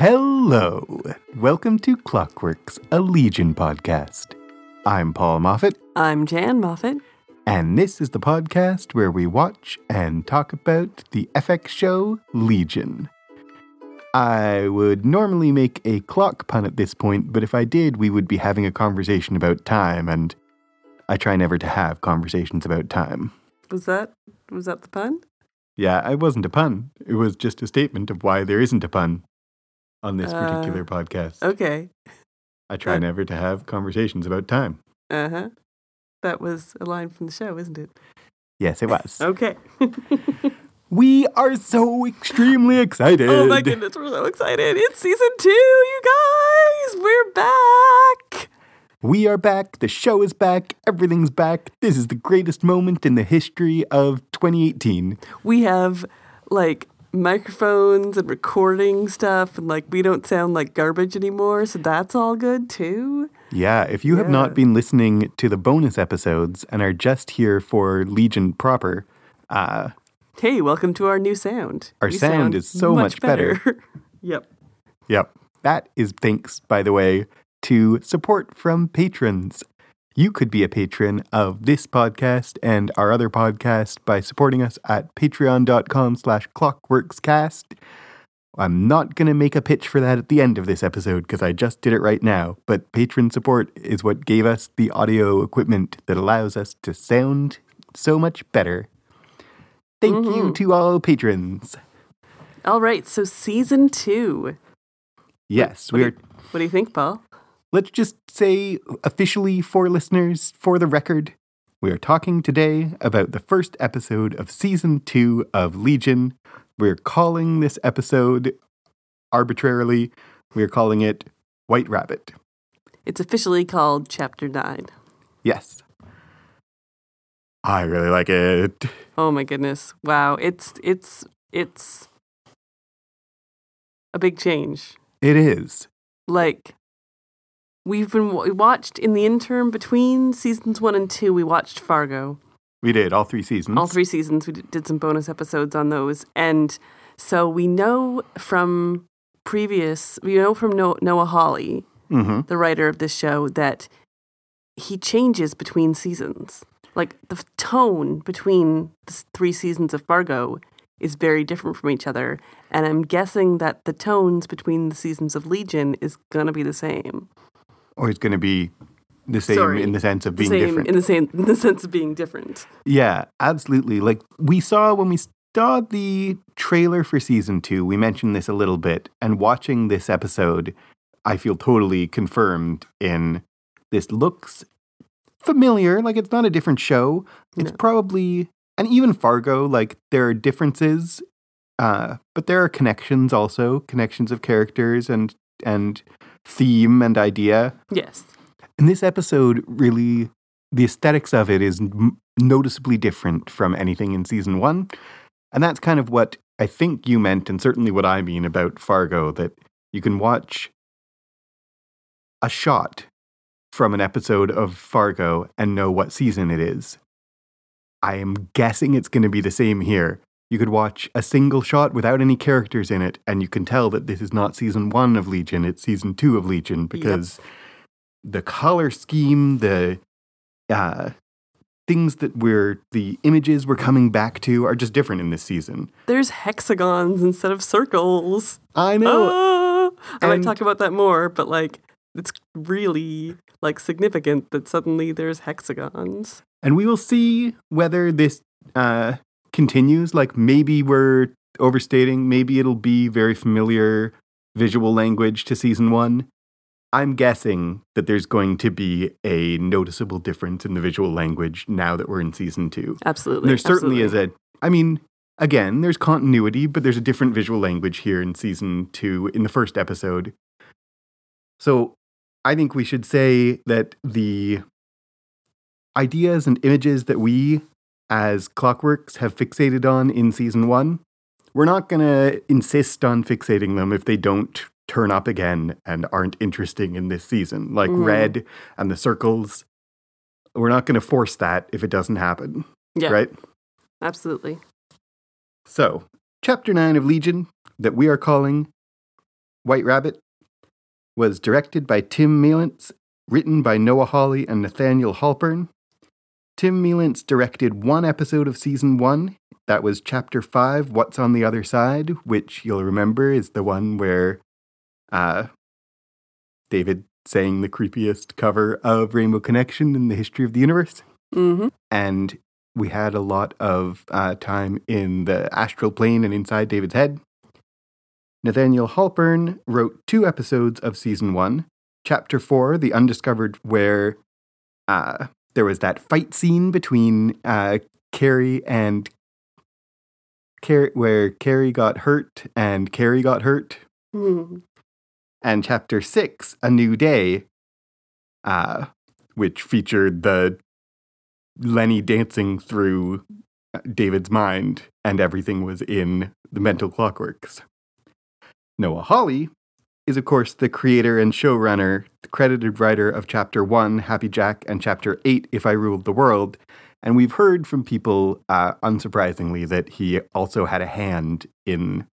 Hello! Welcome to Clockworks, a Legion podcast. I'm Paul Moffat, I'm Jan Moffat. and this is the podcast where we watch and talk about the FX show Legion. I would normally make a clock pun at this point, but if I did, we would be having a conversation about time, and I try never to have conversations about time. Was that was that the pun? Yeah, it wasn't a pun. It was just a statement of why there isn't a pun on this Uh, particular podcast. Okay. I try uh, never to have conversations about time. Uh huh. That was a line from the show, isn't it? Yes, it was. Okay. We are so extremely excited. oh my goodness, we're so excited! It's season two, you guys. We're back. We are back. The show is back. Everything's back. This is the greatest moment in the history of 2018. We have like microphones and recording stuff, and like we don't sound like garbage anymore, so that's all good too. Yeah, if you have not been listening to the bonus episodes and are just here for Legion proper, uh, Hey, welcome to our new sound. Our sound is so much better. yep. Yep. That is thanks, by the way, to support from patrons. You could be a patron of this podcast and our other podcast by supporting us at patreon.com slash clockworkscast. I'm not going to make a pitch for that at the end of this episode because I just did it right now, but patron support is what gave us the audio equipment that allows us to sound so much better. Thank you mm-hmm. to all patrons. All right, so season two. Yes, What we do you- What do you think, Paul? Let's just say officially for listeners, for the record, we are talking today about the first episode of season two of Legion. We're calling this episode arbitrarily, we're calling it White Rabbit. It's officially called Chapter 9. Yes. I really like it. Oh my goodness. Wow. It's it's it's a big change. It is. Like we've been we watched in the interim between seasons 1 and 2 we watched Fargo. We did all three seasons. All three seasons we did some bonus episodes on those and so we know from previous we know from Noah Hawley, Mm-hmm. the writer of this show that he changes between seasons. Like the tone between the three seasons of Fargo is very different from each other, and I'm guessing that the tones between the seasons of Legion is gonna be the same. Or it's going to be the same Sorry, in the sense of The being same different. in the same in the sense of being different. Yeah, absolutely. Like we saw when we saw the trailer for season two, we mentioned this a little bit, and watching this episode, I feel totally confirmed in this looks familiar. Like it's not a different show. It's No. probably and even Fargo, like there are differences, uh, but there are connections also, connections of characters and and theme and idea. Yes. And this episode really, the aesthetics of it is m- noticeably different from anything in season one. And that's kind of what I think you meant, and certainly what I mean about Fargo that you can watch a shot from an episode of Fargo and know what season it is. I am guessing it's going to be the same here. You could watch a single shot without any characters in it, and you can tell that this is not season one of Legion, it's season two of Legion because the color scheme, the uh, things that we're, the images we're coming back to are just different in this season. There's hexagons instead of circles. I know. Ah! I might talk about that more, but like it's really like significant that suddenly there's hexagons. And we will see whether this uh, continues. Like maybe we're overstating, maybe it'll be very familiar visual language to season one. I'm guessing that there's going to be a noticeable difference in the visual language now that we're in season two. Absolutely. there certainly absolutely. is a, I mean, again, there's continuity, but there's a different visual language here in season two in the first episode. So I think we should say that the ideas and images that we as Clockworks have fixated on in season one, we're not going to insist on fixating them if they don't turn up again and aren't interesting in this season. Like Mhm. red and the circles. We're not going to force that if it doesn't happen. Yeah. Right? Absolutely. So, chapter 9 of Legion that we are calling White Rabbit was directed by Tim Mielants, written by Noah Hawley and Nathaniel Halpern. Tim Mielants directed one episode of season one. That was chapter five, What's on the Other Side, which you'll remember is the one where uh, David sang the creepiest cover of Rainbow Connection in the history of the universe. Mm-hmm. And we had a lot of uh, time in the astral plane and inside David's head. Nathaniel Halpern wrote two episodes of season one. Chapter four, The Undiscovered, where uh, there was that fight scene between uh, Carrie and Carrie, where Carrie got hurt and Carrie got hurt. Mm-hmm. And chapter six, A New Day, uh, which featured the Lenny dancing through David's mind, and everything was in the mental clockworks. Noah Hawley is, of course, the creator and showrunner, the credited writer of Chapter 1, Happy Jack, and Chapter 8, If I Ruled the World. And we've heard from people, uh, unsurprisingly, that he also had a hand in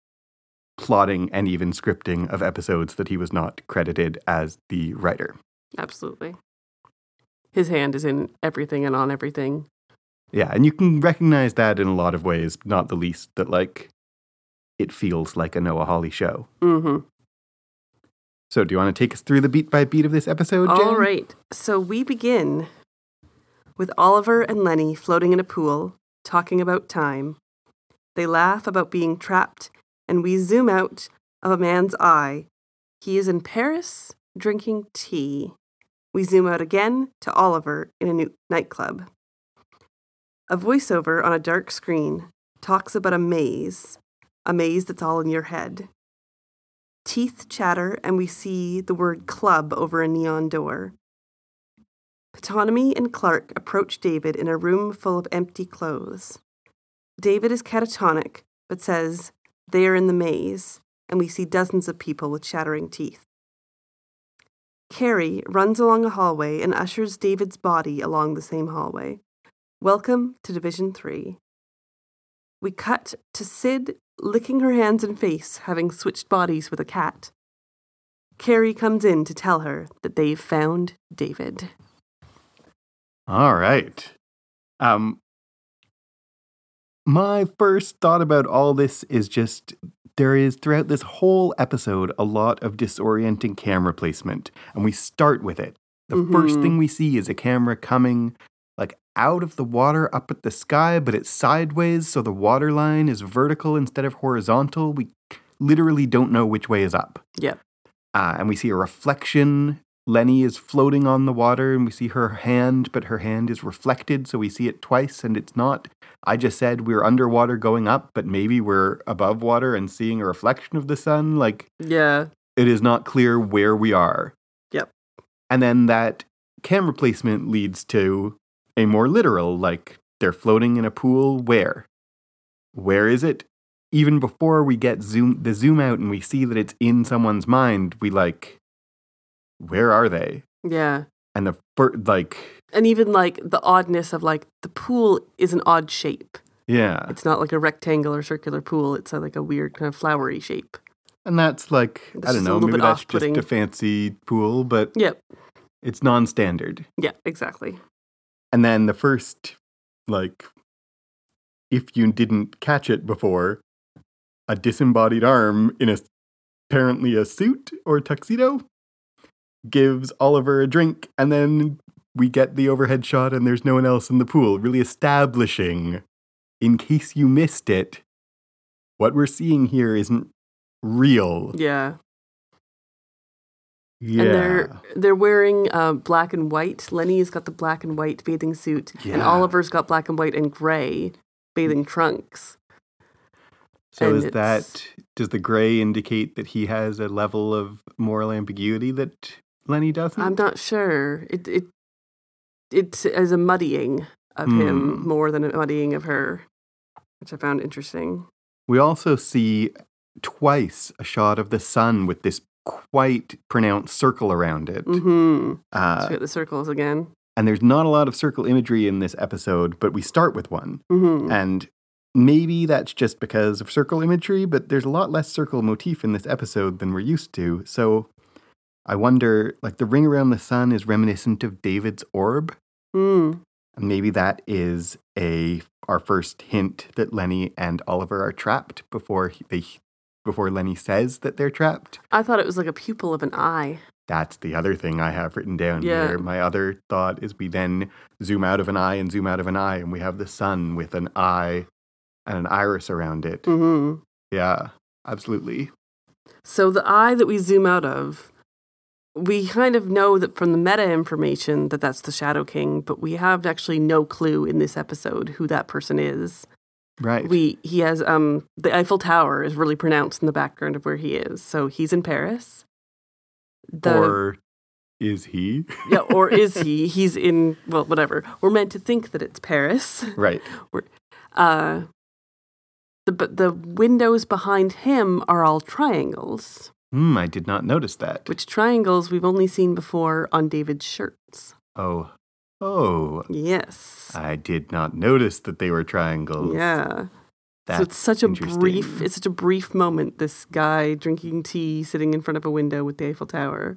plotting and even scripting of episodes that he was not credited as the writer. Absolutely. His hand is in everything and on everything. Yeah, and you can recognize that in a lot of ways, not the least that, like, it feels like a Noah Hawley show. Mm-hmm. So, do you want to take us through the beat by beat of this episode, Jen? All right. So we begin with Oliver and Lenny floating in a pool, talking about time. They laugh about being trapped, and we zoom out of a man's eye. He is in Paris drinking tea. We zoom out again to Oliver in a new nightclub. A voiceover on a dark screen talks about a maze, a maze that's all in your head. Teeth chatter, and we see the word club over a neon door. Ptonomy and Clark approach David in a room full of empty clothes. David is catatonic, but says they are in the maze, and we see dozens of people with chattering teeth. Carrie runs along a hallway and ushers David's body along the same hallway. Welcome to Division 3. We cut to Syd licking her hands and face, having switched bodies with a cat. Carrie comes in to tell her that they've found David. All right. Um, my first thought about all this is just there is throughout this whole episode a lot of disorienting camera placement, and we start with it. The first Mhm. thing we see is a camera coming out of the water up at the sky, but it's sideways, so the water line is vertical instead of horizontal. We literally don't know which way is up. Yep. Uh, and we see a reflection. Lenny is floating on the water, and we see her hand, but her hand is reflected, so we see it twice, and it's not. I just said we're underwater going up, but maybe we're above water and seeing a reflection of the sun. Like, Yeah. it is not clear where we are. Yep. And then that camera placement leads to a more literal, like, they're floating in a pool. Where? Where is it? Even before we get zoom the zoom out and we see that it's in someone's mind, we like, where are they? Yeah. And the fir- like, And even like the oddness of like the pool is an odd shape. yeah, It's not like a rectangle or circular pool. It's a, like a weird kind of flowery shape. and that's like, It's I don't know, maybe that's just off-putting. a fancy pool, but Yep. it's non-standard. Yeah, exactly. And then the first, like, if you didn't catch it before, a disembodied arm in a apparently a suit or tuxedo gives Oliver a drink, and then we get the overhead shot, and there's no one else in the pool, really establishing, in case you missed it, what we're seeing here isn't real. Yeah. Yeah. And they're they're wearing uh, black and white. Lenny's got the black and white bathing suit, and Oliver's got black and white and gray bathing trunks. so and is that does the gray indicate that he has a level of moral ambiguity that Lenny doesn't? I'm not sure. It it it is a muddying of him Hmm. more than a muddying of her, which I found interesting. We also see twice a shot of the sun with this quite pronounced circle around it. Mm-hmm. Uh, the circles again. and there's not a lot of circle imagery in this episode, but we start with one. Mm-hmm. And maybe that's just because of circle imagery, but there's a lot less circle motif in this episode than we're used to. So I wonder, like the ring around the sun is reminiscent of David's orb. Mm. And maybe that is a our first hint that Lenny and Oliver are trapped before they before Lenny says that they're trapped. I thought it was like a pupil of an eye. That's the other thing I have written down Yeah. here. My other thought is we then zoom out of an eye and zoom out of an eye, and we have the sun with an eye and an iris around it. hmm Yeah, absolutely. So the eye that we zoom out of, we kind of know that from the meta information that that's the Shadow King, but we have actually no clue in this episode who that person is. Right. We he has um the Eiffel Tower is really pronounced in the background of where he is. So he's in Paris. The, or is he? yeah, or is he? He's in well, whatever. We're meant to think that it's Paris. right. Uh, the but the windows behind him are all triangles, Hmm, I did not notice that. which triangles we've only seen before on David's shirts. Oh. Oh. Yes. I did not notice that they were triangles. Yeah. That's so it's such a brief it's such a brief moment, this guy drinking tea sitting in front of a window with the Eiffel Tower.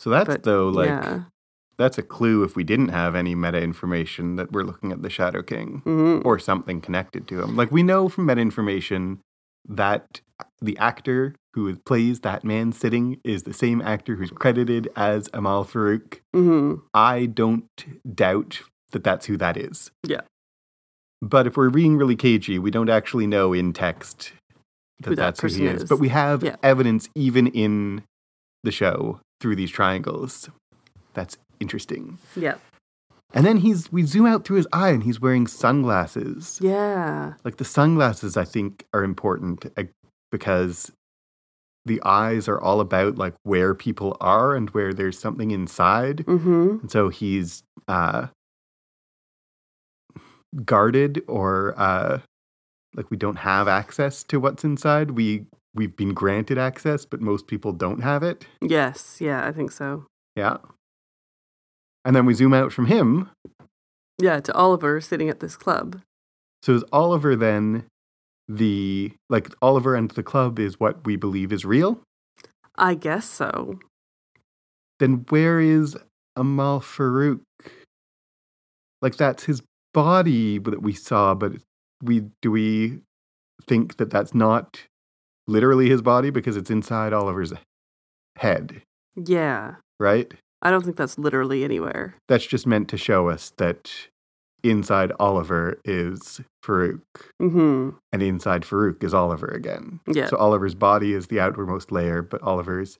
So that's But, though like yeah. that's a clue if we didn't have any meta information that we're looking at the Shadow King hmm or something connected to him. Like we know from meta information that the actor who plays that man sitting is the same actor who's credited as Amal Farouk. hmm I don't doubt that that's who that is. Yeah. But if we're being really cagey, we don't actually know in text that Who that that's who he is. is. But we have Yeah. evidence even in the show through these triangles. That's interesting. Yeah. And then he's we zoom out through his eye and he's wearing sunglasses. Yeah. Like the sunglasses I think are important uh, because the eyes are all about like where people are and where there's something inside. hmm And so he's uh, guarded or uh, like we don't have access to what's inside. We we've been granted access, but most people don't have it. Yes. Yeah, I think so. Yeah. And then we zoom out from him. Yeah, to Oliver sitting at this club. So is Oliver then the like Oliver and the club is what we believe is real? I guess so. Then where is Amal Farouk? Like that's his body that we saw, but we do we think that that's not literally his body because it's inside Oliver's head, Yeah. right? I don't think that's literally anywhere. That's just meant to show us that inside Oliver is Farouk, hmm and inside Farouk is Oliver again. Yeah. So Oliver's body is the outermost layer, but Oliver's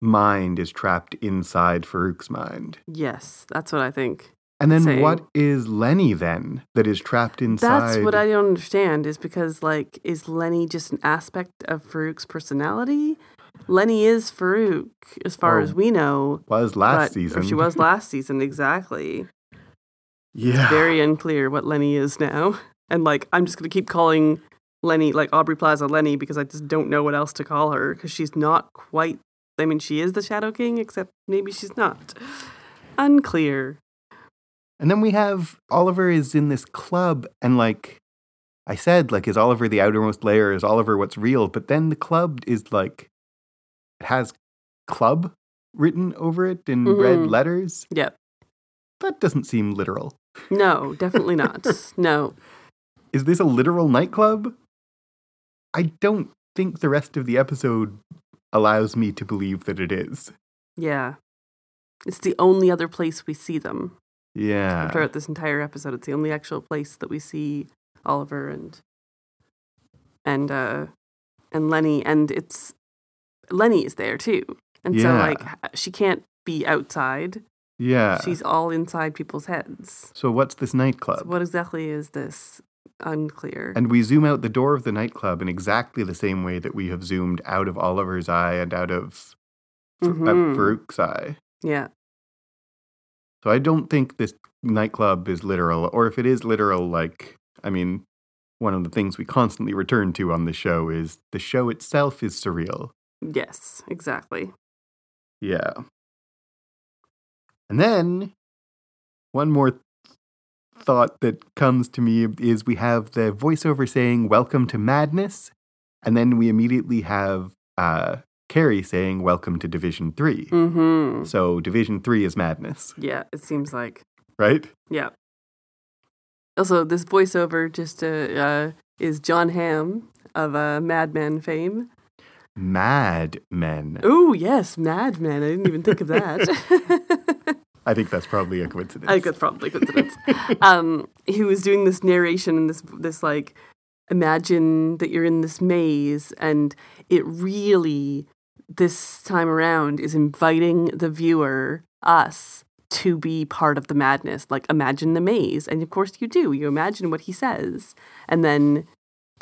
mind is trapped inside Farouk's mind. yes, that's what I think. And then Same. what is Lenny then that is trapped inside? That's what I don't understand is because like is Lenny just an aspect of Farouk's personality? Lenny is Farouk as far as oh. we know. was last but, season. She was last season exactly. Yeah. Very unclear what Lenny is now. And like I'm just going to keep calling Lenny like Aubrey Plaza Lenny because I just don't know what else to call her because she's not quite I mean she is the Shadow King except maybe she's not. Unclear. And then we have Oliver is in this club, and like I said, like is Oliver the outermost layer? Is Oliver what's real? But then the club is like has club written over it in red Mhm. letters. Yep. That doesn't seem literal. No, definitely not. no. Is this a literal nightclub? I don't think the rest of the episode allows me to believe that it is. Yeah. It's the only other place we see them. Yeah. Throughout this entire episode, it's the only actual place that we see Oliver and and uh and Lenny and it's Lenny is there too. And so like she can't be outside. Yeah. She's all inside people's heads. so what's this nightclub? So what exactly is this? Unclear. And we zoom out the door of the nightclub in exactly the same way that we have zoomed out of Oliver's eye and out of uh, Mhm. Farouk's eye. yeah. So I don't think this nightclub is literal, or if it is literal, like, I mean, one of the things we constantly return to on the show is the show itself is surreal. Yes, exactly. Yeah. And then one more thought that comes to me is we have the voiceover saying "Welcome to Madness," and then we immediately have uh, Carrie saying "Welcome to Division 3 Mm-hmm. So Division Three is madness, Yeah, it seems like. right? Yeah. Also, this voiceover just uh, uh, is Jon Hamm of uh, Mad Men fame. Mad Men. Oh, yes, Mad Men. I didn't even think of that. I think that's probably a coincidence. I think that's probably a coincidence. um, he was doing this narration and this this like imagine that you're in this maze, and it really this time around is inviting the viewer, us, to be part of the madness. Like imagine the maze, and of course you do. You imagine what he says, and then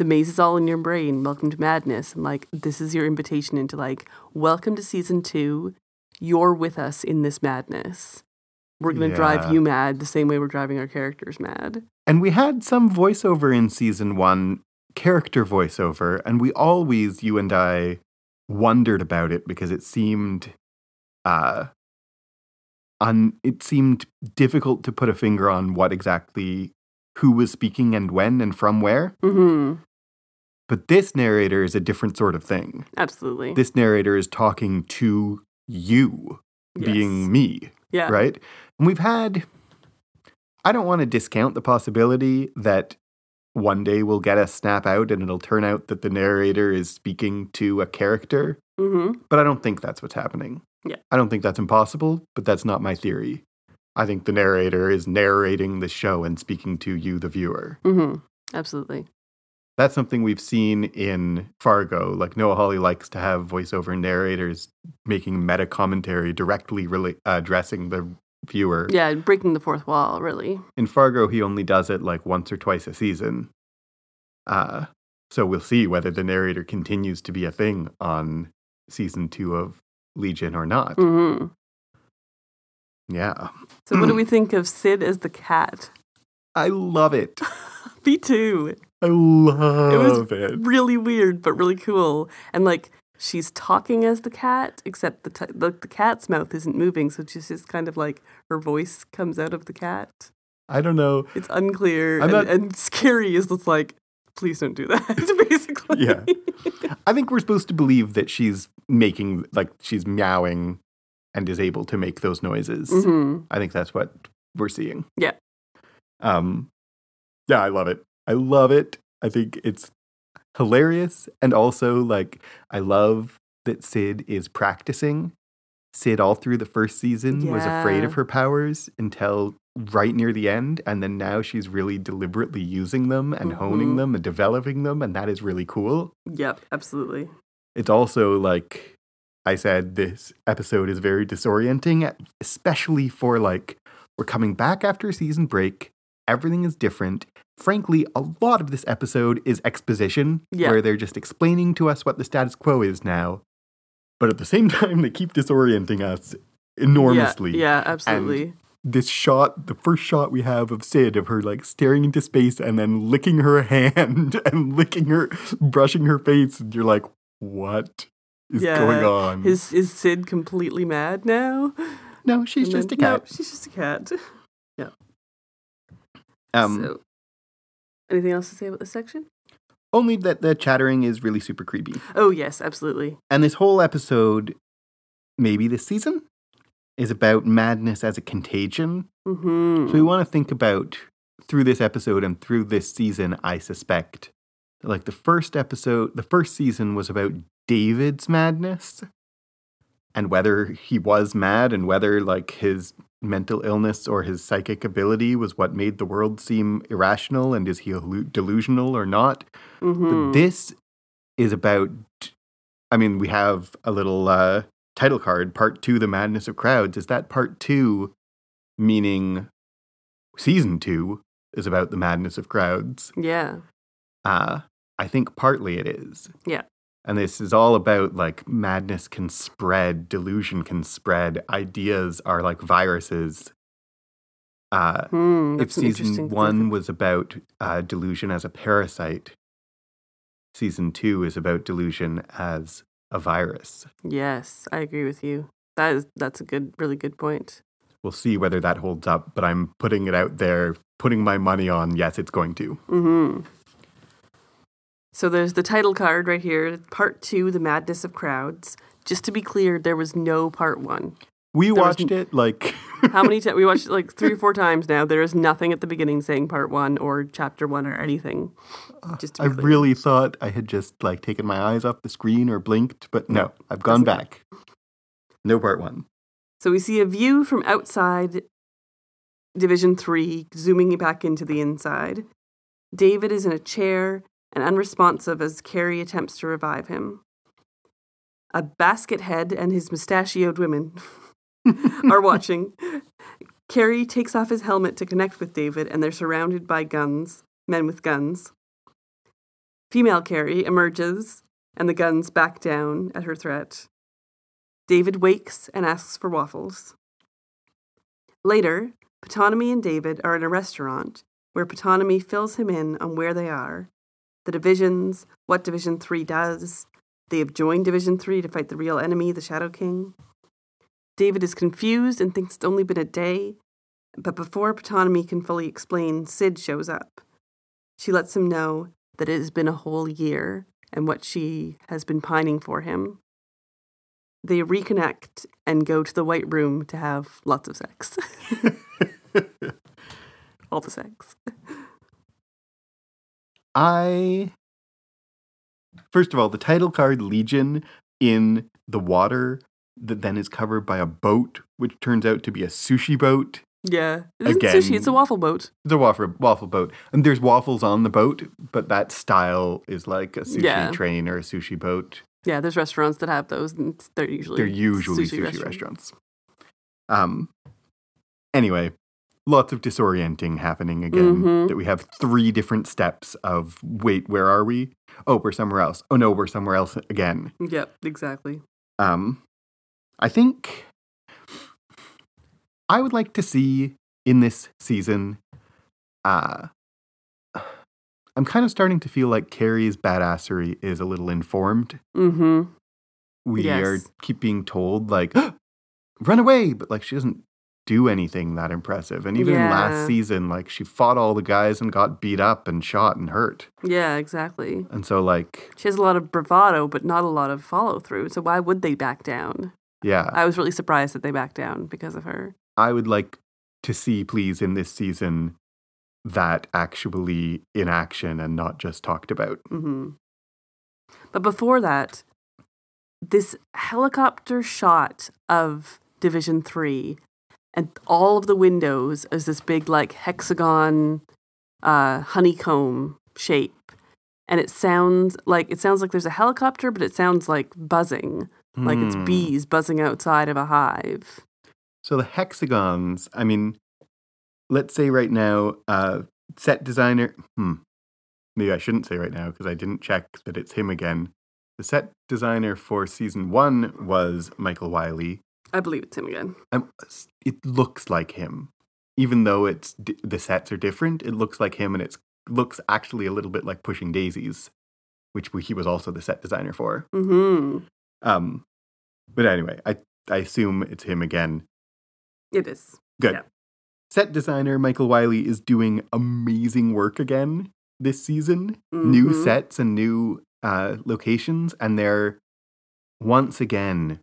the maze is all in your brain. Welcome to madness, and like this is your invitation into like welcome to season two. You're with us in this madness. We're gonna Yeah. drive you mad the same way we're driving our characters mad. And we had some voiceover in season one, character voiceover, and we always, you and I, wondered about it because it seemed, uh, un, it seemed difficult to put a finger on what exactly who was speaking and when and from where. Mm-hmm. But this narrator is a different sort of thing. Absolutely. This narrator is talking to you, being me. yeah. right? And we've had, I don't want to discount the possibility that one day we'll get a snap out and it'll turn out that the narrator is speaking to a character, Mm-hmm. but I don't think that's what's happening. Yeah. I don't think that's impossible, but that's not my theory. I think the narrator is narrating the show and speaking to you, the viewer. Mm-hmm. Absolutely. That's something we've seen in Fargo. Like Noah Hawley likes to have voiceover narrators making meta commentary directly rela- addressing the viewer. Yeah, breaking the fourth wall, really. in Fargo, he only does it like once or twice a season. Uh, so we'll see whether the narrator continues to be a thing on season two of Legion or not. Mm-hmm. Yeah. So, what do we think of Syd as the cat? I love it. Me too. I love was it. Was really weird, but really cool. And like, she's talking as the cat, except the t- the, the cat's mouth isn't moving, so she's just kind of like her voice comes out of the cat. I don't know. It's unclear and, not- and scary. Is just like, please don't do that. Basically, Yeah. I think we're supposed to believe that she's making, like, she's meowing and is able to make those noises. hmm I think that's what we're seeing. Yeah. Um yeah, I love it. I love it. I think it's hilarious and also like I love that Syd is practicing. Syd all through the first season was afraid of her powers until right near the end and then now she's really deliberately using them and honing Mhm. them and developing them and that is really cool. Yep, absolutely. It's also like I said, this episode is very disorienting, especially for like we're coming back after a season break. Everything is different. Frankly, a lot of this episode is exposition, Yeah. where they're just explaining to us what the status quo is now. But at the same time, they keep disorienting us enormously. Yeah, yeah absolutely. This shot, the first shot we have of Syd, of her like staring into space and then licking her hand and licking her, brushing her face, and you're like, what is Yeah, going on? Is is Syd completely mad now? no, she's And just a cat. No, she's just a cat. um, so, anything else to say about this section? Only that the chattering is really super creepy. Oh yes, absolutely. And this whole episode, maybe this season, is about madness as a contagion. hmm So we want to think about through this episode and through this season, I suspect. Like the first episode, the first season was about David's madness and whether he was mad and whether like his mental illness or his psychic ability was what made the world seem irrational and is he delusional or not. hmm But this is about, I mean, we have a little uh, title card, part two, The Madness of Crowds. Is that part two, meaning season two is about the madness of crowds? Yeah. Uh, I think partly it is. Yeah. And this is all about like madness can spread, delusion can spread, ideas are like viruses. Uh, Hmm, if season one was about uh, delusion as a parasite, season two is about delusion as a virus. Yes, I agree with you. That is that's a good, really good point. We'll see whether that holds up, but I'm putting it out there, putting my money on yes, it's going to. Mm-hmm. So there's the title card right here, part two, The Madness of Crowds. Just to be clear, there was no part one. We There watched it like How many times? We watched it like three or four times now. There is nothing at the beginning saying part one or chapter one or anything. Uh, just to I clear. really thought I had just like taken my eyes off the screen or blinked, but no, I've gone doesn't back. No part one. So we see a view from outside Division 3, zooming back into the inside. David is in a chair and unresponsive as Carrie attempts to revive him. A basket head and his mustachioed women are watching. Cary takes off his helmet to connect with David, and they're surrounded by guns, men with guns. Female Kerry emerges, and the guns back down at her threat. David wakes and asks for waffles. Later, Ptonomy and David are in a restaurant where Ptonomy fills him in on where they are, the divisions, what Division 3 does. They have joined Division 3 to fight the real enemy, the Shadow King. David is confused and thinks it's only been a day, but before Ptonomy can fully explain, Syd shows up. She lets him know that it has been a whole year and what she has been pining for him. They reconnect and go to the White Room to have lots of sex. All the sex. I first of all, the title card Legion in the water that then is covered by a boat, which turns out to be a sushi boat. Yeah. It isn't sushi, it's a waffle boat. It's a waffle waffle boat, and there's waffles on the boat, but that style is like a sushi Yeah. train or a sushi boat. Yeah, there's restaurants that have those, and they're usually They're usually sushi, restaurants. restaurants. Um. Anyway, lots of disorienting happening again. Mhm. That we have three different steps of wait, where are we? Oh, we're somewhere else. Oh no, we're somewhere else again. Yep, exactly. Um, I think I would like to see in this season. Uh, I'm kind of starting to feel like Kerry's badassery is a little informed. Mm-hmm. We are keep being told like, run away, but like she doesn't do anything that impressive. And even Yeah. last season, like she fought all the guys and got beat up and shot and hurt. Yeah, exactly. And so like, She has a lot of bravado, but not a lot of follow through. So why would they back down? yeah, I was really surprised that they backed down because of her. I would like to see, please, in this season, that actually in action and not just talked about. Mm-hmm. But before that, this helicopter shot of Division 3 and all of the windows is this big, like, hexagon uh, honeycomb shape. And it sounds like it sounds like there's a helicopter, but it sounds like buzzing, like it's Hmm. bees buzzing outside of a hive. So the hexagons, I mean, let's say right now, uh, set designer, hmm, maybe I shouldn't say right now because I didn't check that it's him again. The set designer for season one was Michael Wylie. I believe it's him again. Um, s- it looks like him, even though it's the sets are different. It looks like him, and it looks actually a little bit like Pushing Daisies, which we, he was also the set designer for. hmm Um, but anyway, I I assume it's him again. It is. Good. Yeah. Set designer Michael Wylie is doing amazing work again this season. New Mhm. sets and new uh, locations, and they're once again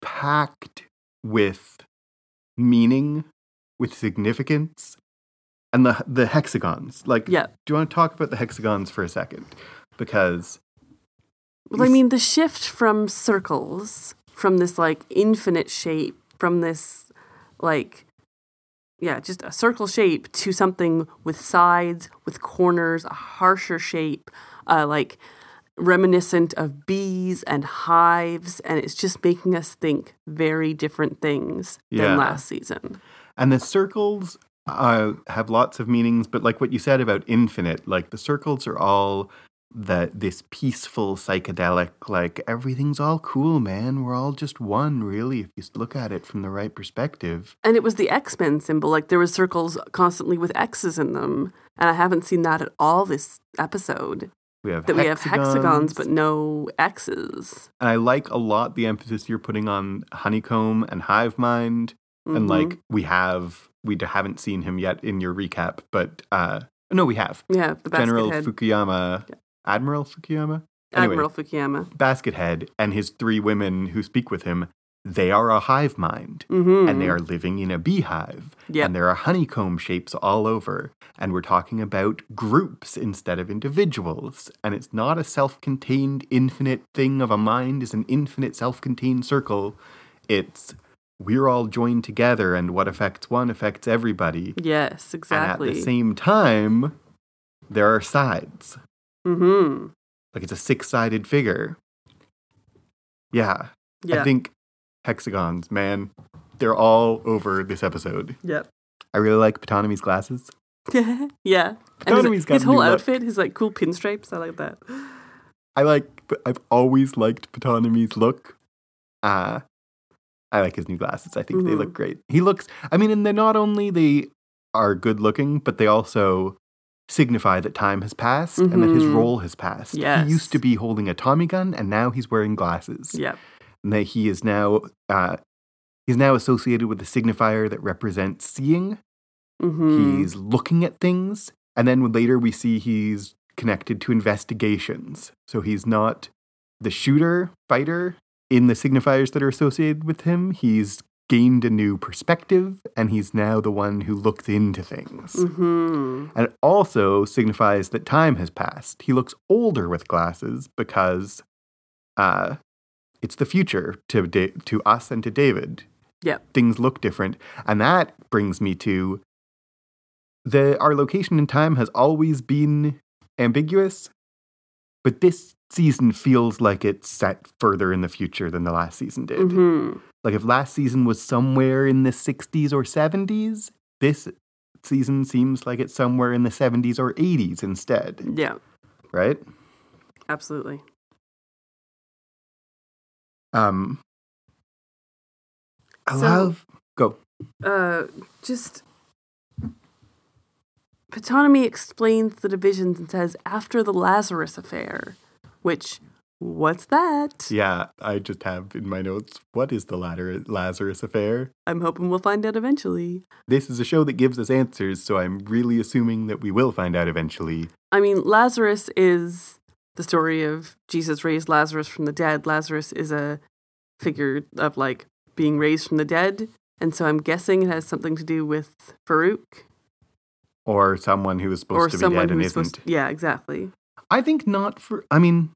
packed with meaning, with significance, and the the hexagons. Like, Yeah. do you want to talk about the hexagons for a second? Because Well, I mean, the shift from circles, from this like infinite shape, from this like, yeah, just a circle shape to something with sides, with corners, a harsher shape, uh, like reminiscent of bees and hives. And it's just making us think very different things Yeah. than last season. And the circles uh, have lots of meanings, but like what you said about infinite, like the circles are all that this peaceful psychedelic, like everything's all cool, man. We're all just one, really, if you look at it from the right perspective. And it was the X Men symbol. Like there was circles constantly with X's in them. And I haven't seen that at all this episode. We have that we have hexagons hexagons, but no X's. and I like a lot the emphasis you're putting on honeycomb and hive mind. and Mhm. like we have we haven't seen him yet in your recap, but uh no, we have yeah, the General head, Fukuyama, Admiral Fukuyama, anyway. Admiral Fukuyama. Basket Head, and his three women who speak with him. They are a hive mind. Mm-hmm. and they are living in a beehive. Yep. And there are honeycomb shapes all over. And we're talking about groups instead of individuals. And it's not a self contained infinite thing of a mind, is an infinite self contained circle. It's we're all joined together, and what affects one affects everybody. Yes, exactly. And at the same time, there are sides. mm-hmm. Like it's a six sided figure. Yeah. Yeah. I think hexagons, man, they're all over this episode. Yep. I really like Ptonomy's glasses. yeah. And Ptonomy's his, got his new whole look. outfit, his like cool pinstripes. I like that. I like. I've always liked Ptonomy's look. Uh I like his new glasses. I think they Mhm. look great. He looks. I mean, and they not only they are good looking, but they also signify that time has passed and that his Mhm. role has passed. Yes. He used to be holding a Tommy gun, and now he's wearing glasses. Yeah. And that he is now. Uh, he's now associated with a signifier that represents seeing. Mm-hmm. He's looking at things, and then later we see he's connected to investigations. So he's not the shooter fighter in the signifiers that are associated with him. He's gained a new perspective, and he's now the one who looks into things. Mm-hmm. And it also signifies that time has passed. He looks older with glasses because uh, it's the future to da- to us and to David. Yep. Things look different, and that brings me to the our location in time has always been ambiguous, but this season feels like it's set further in the future than the last season did. Mm-hmm. Like if last season was somewhere in the 60s or 70s, this season seems like it's somewhere in the 70s or 80s instead, Yeah. right? Absolutely. Um I So- love go. Uh, just Ptonomy explains the divisions and says after the Lazarus affair, which what's that? Yeah, I just have in my notes what is the latter Lazarus affair? I'm hoping we'll find out eventually. This is a show that gives us answers, so I'm really assuming that we will find out eventually. I mean, Lazarus is the story of Jesus raised Lazarus from the dead. Lazarus is a figure of like being raised from the dead. And so I'm guessing it has something to do with Farouk Or someone who is supposed or to be dead and isn't. to, Yeah, exactly. I think not for. I mean,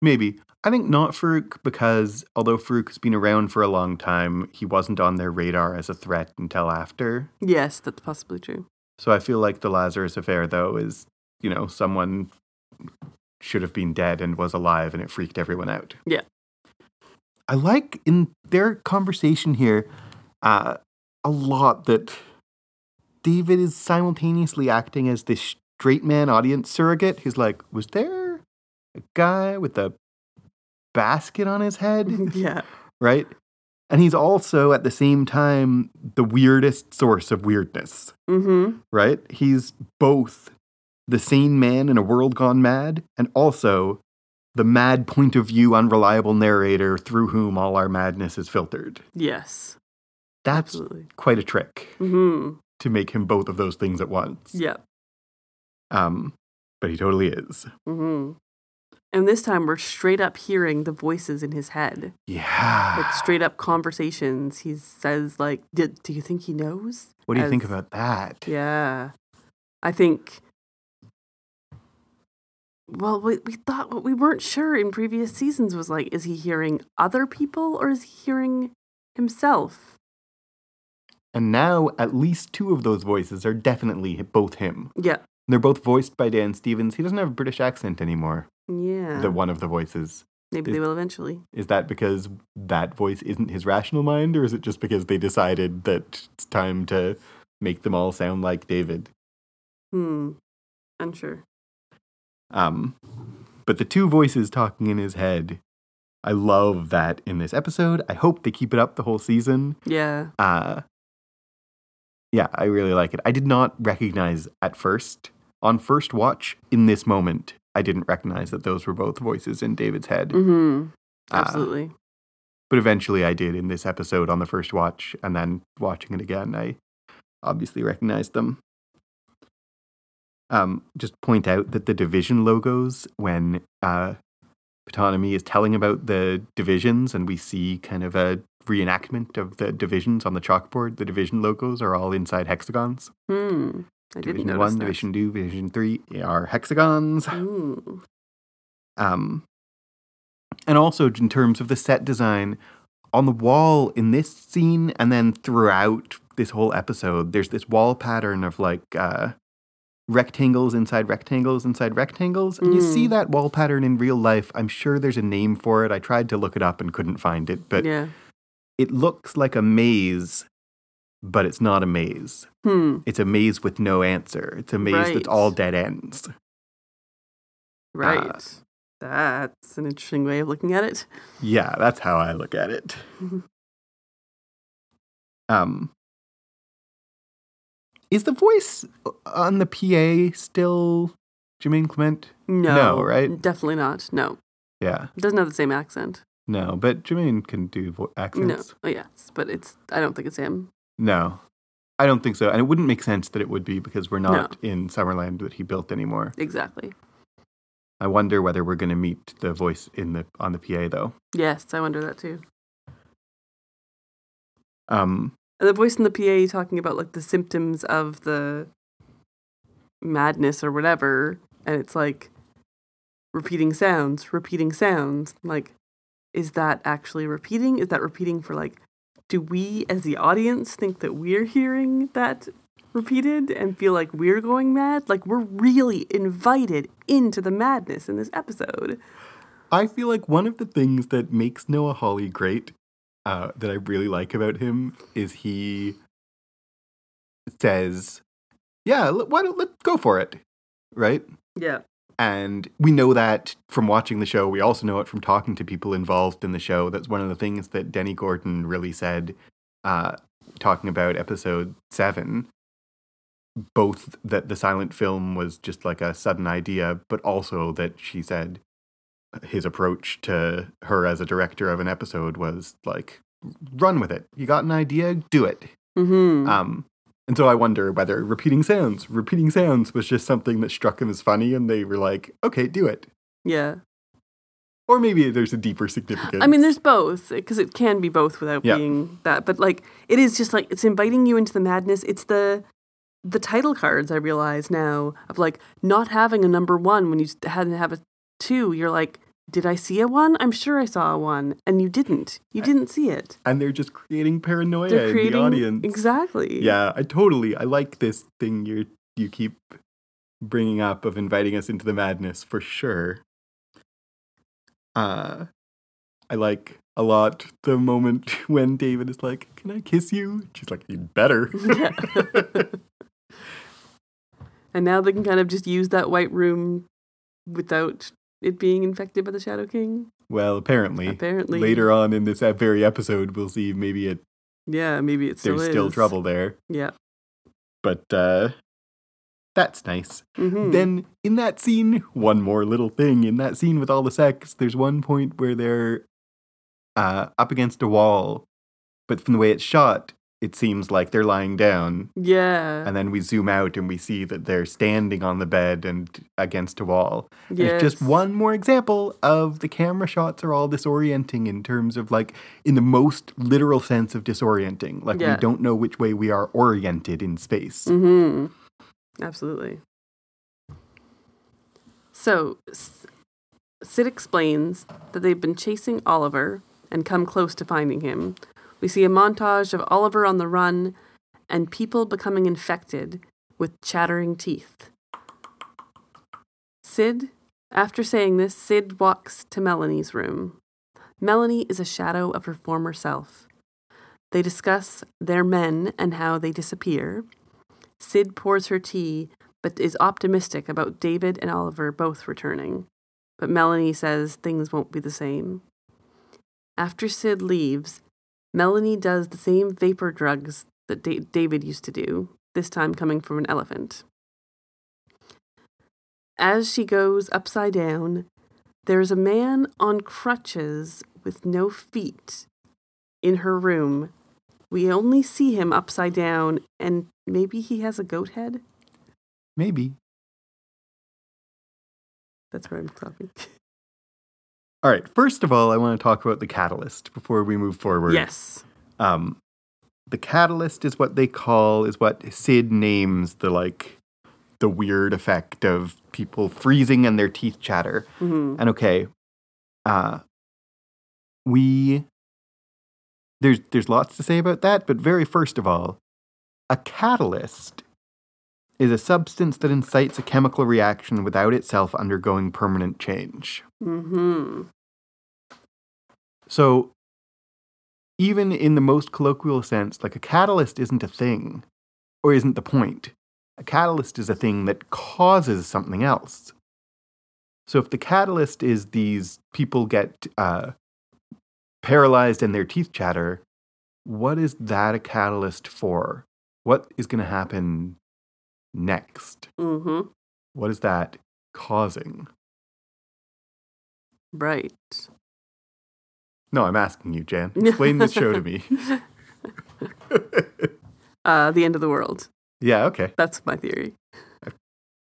maybe. I think not Farouk because although Farouk has been around for a long time, he wasn't on their radar as a threat until after. Yes, that's possibly true. So I feel like the Lazarus affair, though, is you know someone should have been dead and was alive, and it freaked everyone out. Yeah. I like in their conversation here uh, a lot that David is simultaneously acting as this straight man audience surrogate. He's like, was there a guy with a basket on his head? yeah. right? And he's also at the same time the weirdest source of weirdness, Mm-hmm. right? He's both the sane man in a world gone mad and also the mad point of view, unreliable narrator through whom all our madness is filtered. Yes. That's Absolutely. quite a trick Mm-hmm. to make him both of those things at once. Yep. Um, but he totally is. Mm-hmm. And this time we're straight up hearing the voices in his head. Yeah. Like straight up conversations. He says like, "Did do you think he knows?" what do you think about that? Yeah. I think well, we, we thought what we weren't sure in previous seasons was like, is he hearing other people or is he hearing himself? And now at least two of those voices are definitely both him. Yeah. They're both voiced by Dan Stevens. He doesn't have a British accent anymore. Yeah. The one of the voices. Maybe they will eventually. Is that because that voice isn't his rational mind, or is it just because they decided that it's time to make them all sound like David? Hmm. Unsure. Um, but the two voices talking in his head, I love that in this episode. I hope they keep it up the whole season. Yeah. Uh, yeah, I really like it. I did not recognize at first, on first watch, in this moment, I didn't recognize that those were both voices in David's head. Mm-hmm. Uh, Absolutely. but eventually I did in this episode on the first watch, and then watching it again, I obviously recognized them. Um, just point out that the division logos, when uh, is telling about the divisions, and we see kind of a reenactment of the divisions on the chalkboard, the division logos are all inside hexagons. Hmm. I didn't Division one, that. Division two, Division three are hexagons. Ooh. Um, and also in terms of the set design, on the wall in this scene and then throughout this whole episode, there's this wall pattern of like uh, rectangles inside rectangles inside rectangles. And you see Mm. that wall pattern in real life. I'm sure there's a name for it. I tried to look it up and couldn't find it, but yeah. it looks like a maze, but it's not a maze. Hmm. It's a maze with no answer. It's a maze Right. that's all dead ends. Right. That's an interesting way of looking at it. Yeah, that's how I look at it. um, is the voice on the PA still Jermaine Clement? No. right? Definitely not. No. Yeah, It doesn't have the same accent. no, but Jermaine can do vo- No. accents. Oh, yes. But it's, I don't think it's him. No. I don't think so, and it wouldn't make sense that it would be because we're not in Summerland that he built anymore. Exactly. I wonder whether we're going to meet the voice in the on the PA though. Yes. I wonder that too. Um, And the voice in the PA talking about like the symptoms of the madness or whatever, and it's like repeating sounds, repeating sounds. Like, is that actually repeating? Is that repeating for like, do we as the audience think that we're hearing that repeated and feel like we're going mad? Like, we're really invited into the madness in this episode. I feel like one of the things that makes Noah Hawley great, uh, that I really like about him, is he says, "Yeah, l- why don't let's go for it," right? Yeah. And we know that from watching the show. We also know it from talking to people involved in the show. That's one of the things that Dennie Gordon really said, uh, talking about episode seven. Both that the silent film was just like a sudden idea, but also that she said his approach to her as a director of an episode was like, run with it. You got an idea, do it. Mm-hmm. Um, and so I wonder whether repeating sounds, repeating sounds was just something that struck him as funny and they were like, okay, do it. yeah. Or maybe there's a deeper significance. I mean, there's both because it can be both without Yeah. being that. But like, it is just like it's inviting you into the madness. It's the the title cards. I realize now of like not having a number one when you hadn't have a two. You're like, did I see a one? I'm sure I saw a one, and you didn't. You didn't see it. and they're just creating paranoia They're in the audience. exactly. Yeah, I totally I like this thing you you keep bringing up of inviting us into the madness for sure. Uh I like a lot the moment when David is like, "Can I kiss you?" She's like, "You better." And now they can kind of just use that white room without it being infected by the Shadow King. well, apparently, Apparently, later on in this very episode, we'll see maybe it, Yeah, maybe it still there's is. still trouble there, Yeah. but uh that's nice. Mhm. Then in that scene, one more little thing in that scene with all the sex, there's one point where they're uh, up against a wall, but from the way it's shot, it seems like they're lying down. Yeah. And then we zoom out and we see that they're standing on the bed and against a wall. And It's just one more example of the camera shots are all disorienting in terms of like, in the most literal sense of disorienting. Like, Yeah. we don't know which way we are oriented in space. Mm-hmm. Absolutely. So, S- Syd explains that they've been chasing Oliver and come close to finding him. We see a montage of Oliver on the run and people becoming infected with chattering teeth. Syd, after saying this, Syd walks to Melanie's room. Melanie is a shadow of her former self. They discuss their men and how they disappear. Syd pours her tea, but is optimistic about David and Oliver both returning. But Melanie says things won't be the same. After Syd leaves, Melanie does the same vapor drugs that da- David used to do, this time coming from an elephant. As she goes upside down, there is a man on crutches with no feet in her room. We only see him upside down, and maybe he has a goat head. Maybe. That's where I'm stopping. All right. First of all, I want to talk about the catalyst before we move forward. yes. Um, the catalyst is what they call is what Syd names the like the weird effect of people freezing and their teeth chatter. hmm And okay, uh, we there's there's lots to say about that, but very first of all, a catalyst is a substance that incites a chemical reaction without itself undergoing permanent change. hmm So, even in the most colloquial sense, like a catalyst isn't a thing or isn't the point. A catalyst is a thing that causes something else. So, if the catalyst is these people get uh, paralyzed and their teeth chatter, what is that a catalyst for? What is going to happen next? hmm What is that causing? Right. No, I'm asking you, Jan. Explain this show to me. Uh, the end of the world. yeah, okay. That's my theory.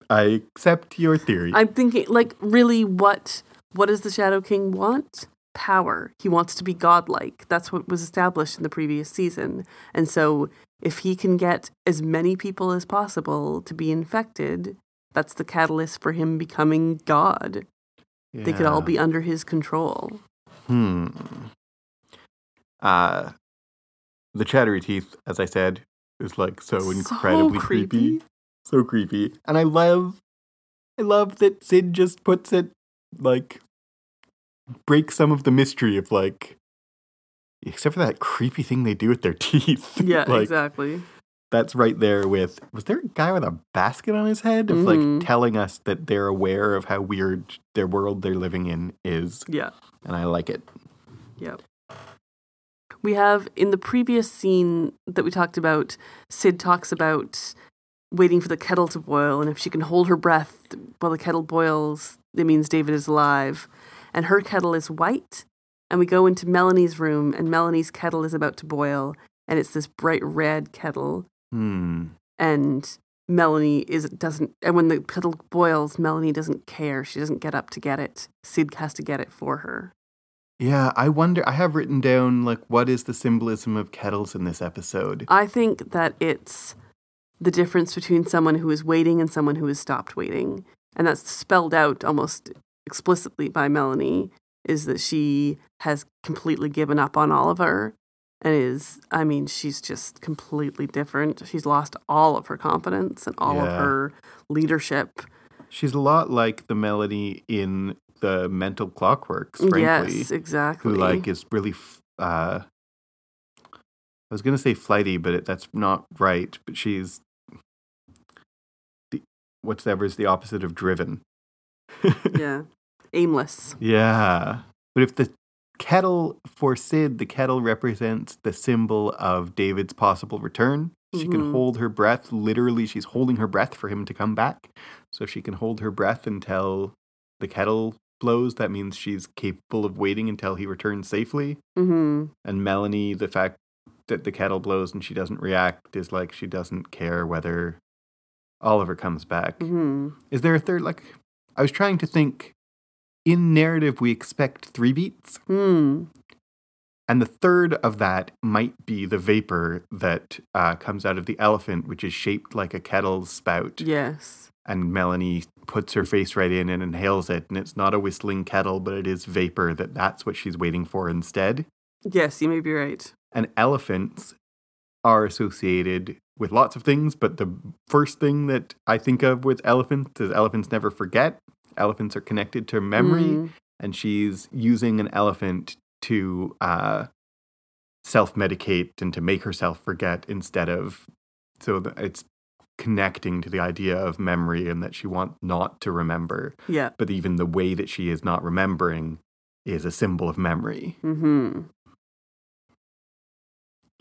I accept your theory. I'm thinking, like, really, what what does the Shadow King want? Power. He wants to be godlike. That's what was established in the previous season. And so, if he can get as many people as possible to be infected, that's the catalyst for him becoming god. They could all be under his control. Hmm. Uh, the chattery teeth, as I said, is like so So incredibly creepy. creepy. So creepy. And I love, I love that Syd just puts it like, breaks some of the mystery of like, except for that creepy thing they do with their teeth. Yeah, like, exactly. That's right there with, was there a guy with a basket on his head of Mhm. like telling us that they're aware of how weird their world they're living in is. Yeah. And I like it. Yep. We have in the previous scene that we talked about, Syd talks about waiting for the kettle to boil, and if she can hold her breath while the kettle boils, it means David is alive. And her kettle is white. And we go into Melanie's room, and Melanie's kettle is about to boil, and it's this bright red kettle. Hmm. And Melanie is doesn't, and when the kettle boils, Melanie doesn't care. She doesn't get up to get it. Syd has to get it for her. Yeah, I wonder. I have written down like what is the symbolism of kettles in this episode. I think that it's the difference between someone who is waiting and someone who has stopped waiting. And that's spelled out almost explicitly by Melanie is that she has completely given up on Oliver and is, I mean, she's just completely different. She's lost all of her confidence and all of her leadership. She's a lot like the melody in the Mental Clockworks, frankly, yes, exactly. who like is really. f- Uh, I was gonna say flighty, but it, that's not right. But she's the whatever is the opposite of driven. yeah. Aimless. Yeah. But if the kettle for Syd, the kettle represents the symbol of David's possible return. She can Mhm. hold her breath. Literally, she's holding her breath for him to come back. So if she can hold her breath until the kettle blows, that means she's capable of waiting until he returns safely. hmm And Melanie, the fact that the kettle blows and she doesn't react is like she doesn't care whether Oliver comes back. hmm Is there a third? Like, I was trying to think. In narrative, we expect three beats, Hmm. and the third of that might be the vapor that uh, comes out of the elephant, which is shaped like a kettle spout. Yes. And Melanie puts her face right in and inhales it, and it's not a whistling kettle, but it is vapor. That that's what she's waiting for instead. Yes, you may be right. And elephants are associated with lots of things, but the first thing that I think of with elephants is elephants never forget. Elephants are connected to memory, Mm. and she's using an elephant to uh, self medicate and to make herself forget instead of. So it's connecting to the idea of memory and that she wants not to remember. Yeah. But even the way that she is not remembering is a symbol of memory. Mm-hmm.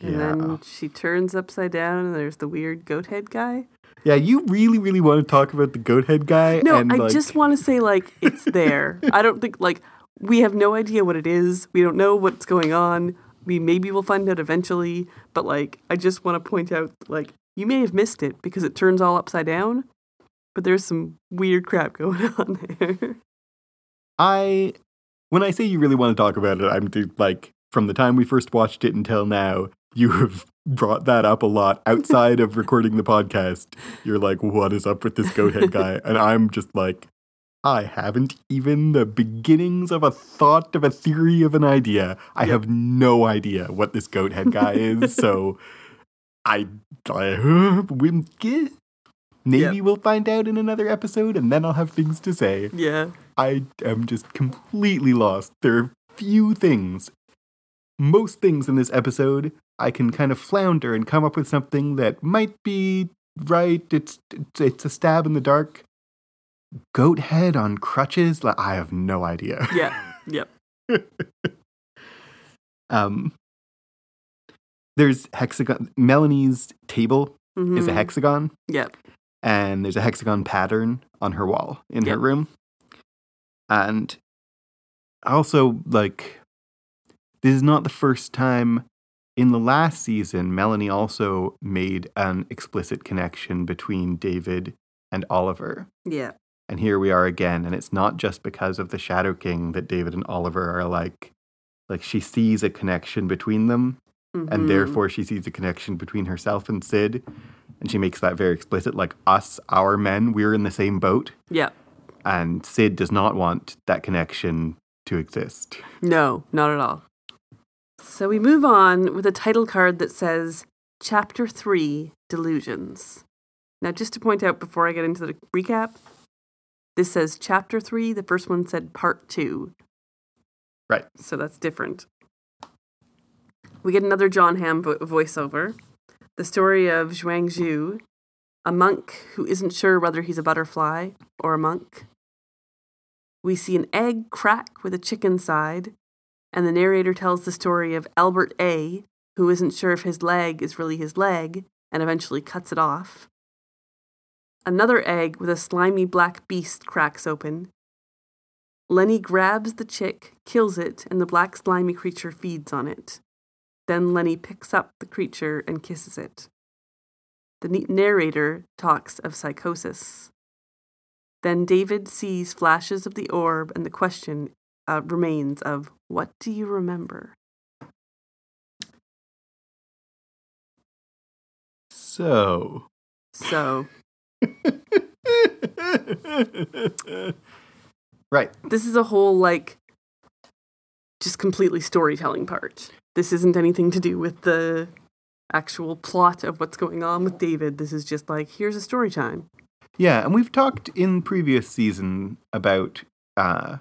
And yeah. then she turns upside down, and there's the weird goat head guy. Yeah, you really, really want to talk about the goat head guy. No, and, I like, just want to say, like, it's there. I don't think, like, we have no idea what it is. We don't know what's going on, we maybe will find out eventually, but like I just want to point out like you may have missed it because it turns all upside down, but there's some weird crap going on there. I, when I say you really want to talk about it, I'm like, from the time we first watched it until now, you have brought that up a lot outside of recording the podcast. You're like, what is up with this goat head guy? And I'm just like, I haven't even the beginnings of a thought of a theory of an idea. I have no idea what this goat head guy is. so I, I maybe Yep. we'll find out in another episode and then I'll have things to say. yeah. I am just completely lost. There are few things, most things in this episode, I can kind of flounder and come up with something that might be right. It's it's, it's a stab in the dark. Goat head on crutches? Like, I have no idea. Yeah. Yep. Um, there's hexagon. Melanie's table is a Mhm. hexagon. Yep. and there's a hexagon pattern on her wall in her room. And also, like, this is not the first time. In the last season, Melanie also made an explicit connection between David and Oliver. Yeah. And here we are again, and it's not just because of the Shadow King that David and Oliver are like, like she sees a connection between them, and Mhm. therefore she sees a connection between herself and Syd, and she makes that very explicit. Like us, our men, we're in the same boat, Yep. and Syd does not want that connection to exist. No, not at all. So we move on with a title card that says Chapter 3 Delusions. Now, just to point out before I get into the recap, this says Chapter 3. The first one said Part 2. Right. So that's different. We get another Jon Hamm vo- voiceover. The story of Zhuang Zhu, a monk who isn't sure whether he's a butterfly or a monk. We see an egg crack with a chicken side, and the narrator tells the story of Albert A., who isn't sure if his leg is really his leg and eventually cuts it off. Another egg with a slimy black beast cracks open. Lenny grabs the chick, kills it, and the black slimy creature feeds on it. Then Lenny picks up the creature and kisses it. The narrator talks of psychosis. Then David sees flashes of the orb, and the question uh, remains of what do you remember? So. So right. this is a whole like just completely storytelling part. This isn't anything to do with the actual plot of what's going on with David. This is just like here's a story time. Yeah, and we've talked in previous season about uh,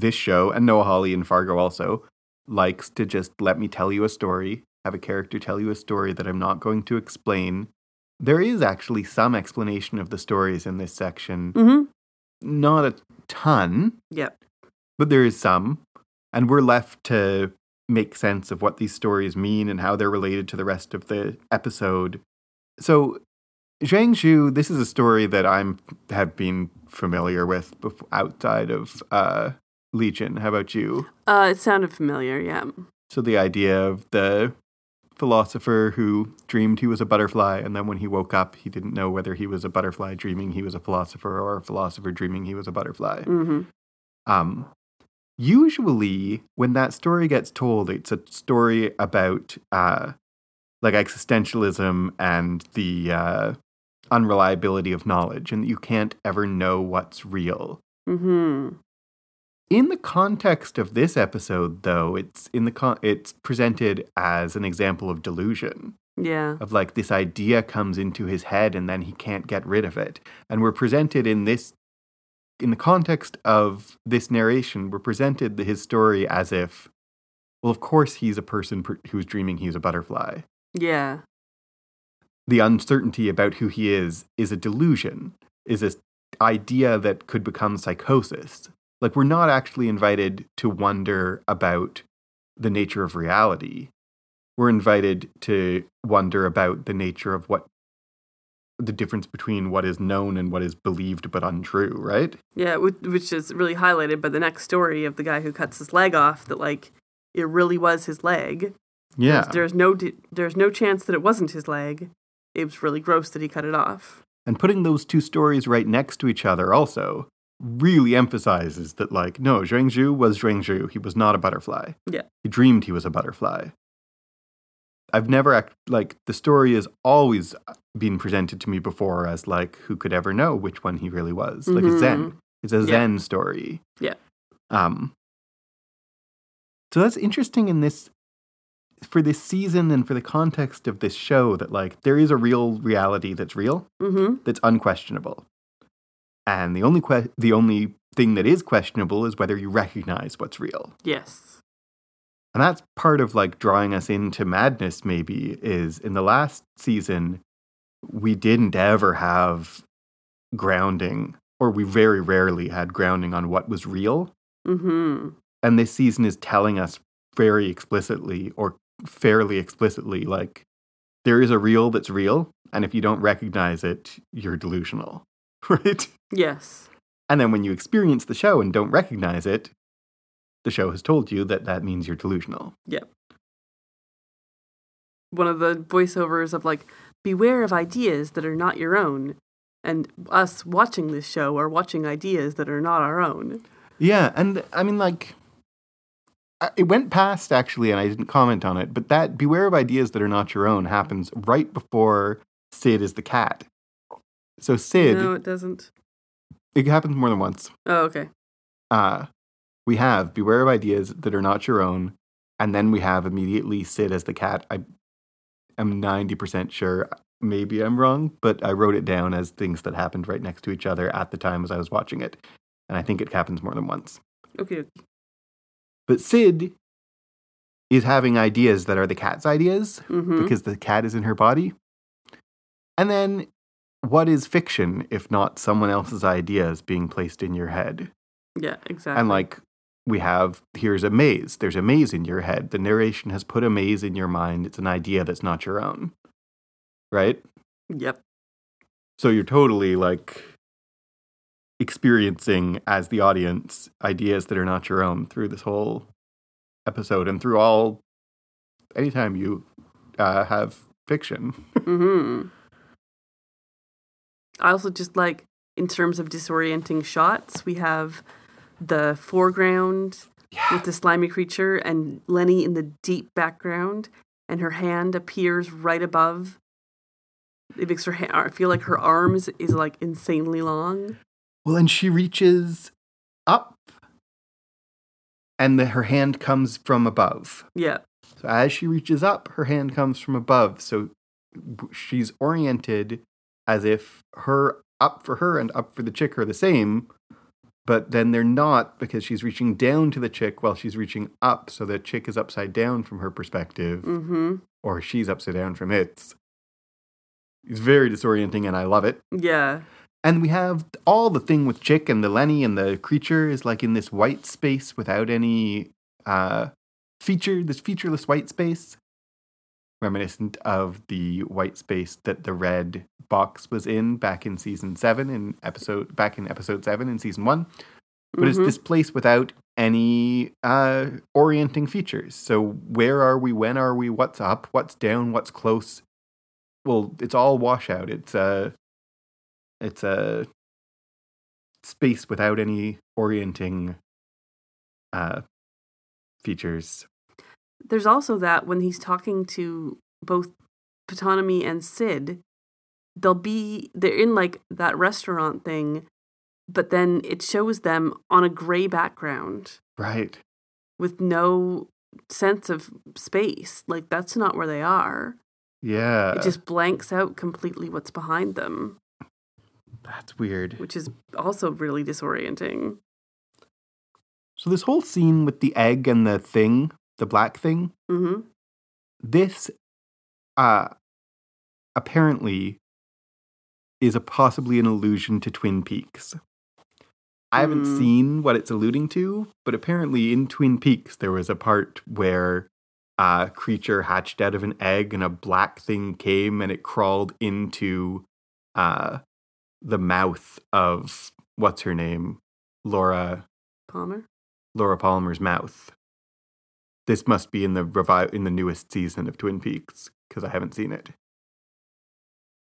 this show, and Noah Hawley and Fargo also likes to just let me tell you a story, have a character tell you a story that I'm not going to explain. There is actually some explanation of the stories in this section, Mm-hmm. not a ton, Yep. but there is some, and we're left to make sense of what these stories mean and how they're related to the rest of the episode. So, Zhang Zhu, this is a story that I'm have been familiar with outside of uh, Legion. How about you? Uh, it sounded familiar. Yeah. So the idea of the philosopher who dreamed he was a butterfly, and then when he woke up, he didn't know whether he was a butterfly dreaming he was a philosopher or a philosopher dreaming he was a butterfly. Mm-hmm. Um, usually, when that story gets told, it's a story about uh, like existentialism and the uh, unreliability of knowledge, and that you can't ever know what's real. Mm-hmm. In the context of this episode, though, it's in the con- it's presented as an example of delusion Yeah. of like this idea comes into his head and then he can't get rid of it. And we're presented in this in the context of this narration, we're presented the- his story as if well, of course he's a person per- who's dreaming he's a butterfly. Yeah. The uncertainty about who he is is a delusion, is this idea that could become psychosis. Like we're not actually invited to wonder about the nature of reality. We're invited to wonder about the nature of what the difference between what is known and what is believed but untrue, right? Yeah. Which is really highlighted by the next story of the guy who cuts his leg off. That like it really was his leg. Yeah. There's, there's no there's no chance that it wasn't his leg. It was really gross that he cut it off. And putting those two stories right next to each other also really emphasizes that, like, no, Zhuangzhu was Zhuangzhu. He was not a butterfly. Yeah. He dreamed he was a butterfly. I've never, act- like, the story has always been presented to me before as, like, who could ever know which one he really was? Like, a Zen. It's a Yeah. Zen story. Yeah. Um, so that's interesting in this for this season and for the context of this show that like there is a real reality that's real Mm-hmm. that's unquestionable and the only que- the only thing that is questionable is whether you recognize what's real Yes. and that's part of like drawing us into madness maybe is in the last season we didn't ever have grounding or we very rarely had grounding on what was real Mm-hmm. and this season is telling us very explicitly or fairly explicitly like there is a real that's real and if you don't recognize it you're delusional right Yes. and then when you experience the show and don't recognize it the show has told you that that means you're delusional Yep. One of the voiceovers of like, beware of ideas that are not your own. And us watching this show are watching ideas that are not our own. yeah and i mean like it went past actually and i didn't comment on it but that beware of ideas that are not your own happens right before Syd is the cat so Syd No, it doesn't. It happens more than once Oh, okay. uh, we have beware of ideas that are not your own, and then we have immediately Syd as the cat. I am ninety percent sure. Maybe I'm wrong, but I wrote it down as things that happened right next to each other at the time as I was watching it, and I think it happens more than once. Okay. But Syd is having ideas that are the cat's ideas Mm-hmm. because the cat is in her body, and then. What is fiction if not someone else's ideas being placed in your head? Yeah, exactly. And like we have here's a maze. There's a maze in your head. The narration has put a maze in your mind. It's an idea that's not your own. Right? Yep. So you're totally like experiencing as the audience ideas that are not your own through this whole episode and through all anytime you uh, have fiction. Mm-hmm. I also just like in terms of disorienting shots, we have the foreground with the slimy creature and Lenny in the deep background, and her hand appears right above. It makes her ha- I feel like her arms is like insanely long. Well, and she reaches up and the, her hand comes from above. Yeah. So as she reaches up, her hand comes from above. So she's oriented as if her up for her and up for the chick are the same, but then they're not because she's reaching down to the chick while she's reaching up. So the chick is upside down from her perspective, Mm-hmm. or she's upside down from its. It's very disorienting, and I love it. Yeah. And we have all the thing with Chick and the Lenny and the creature is like in this white space without any uh, feature, this featureless white space, reminiscent of the white space that the red box was in back in season seven in episode back in episode seven in season one. But it's Mhm. this place without any uh, orienting features. So where are we? When are we? What's up? What's down? What's close? Well, it's all washout. It's a it's a space without any orienting uh, features. There's also that when he's talking to both Ptonomy and Syd, they'll be they're in like that restaurant thing, but then it shows them on a gray background Right. with no sense of space. Like that's not where they are. Yeah. It just blanks out completely what's behind them, That's weird. which is also really disorienting. So this whole scene with the egg and the thing, the black thing, Mm-hmm. this uh apparently is a possibly an allusion to Twin Peaks. I haven't Hmm. seen what it's alluding to, but apparently in Twin Peaks there was a part where a creature hatched out of an egg and a black thing came and it crawled into uh the mouth of what's her name? Laura Palmer. Laura Palmer's mouth. This must be in the revi- in the newest season of Twin Peaks because I haven't seen it.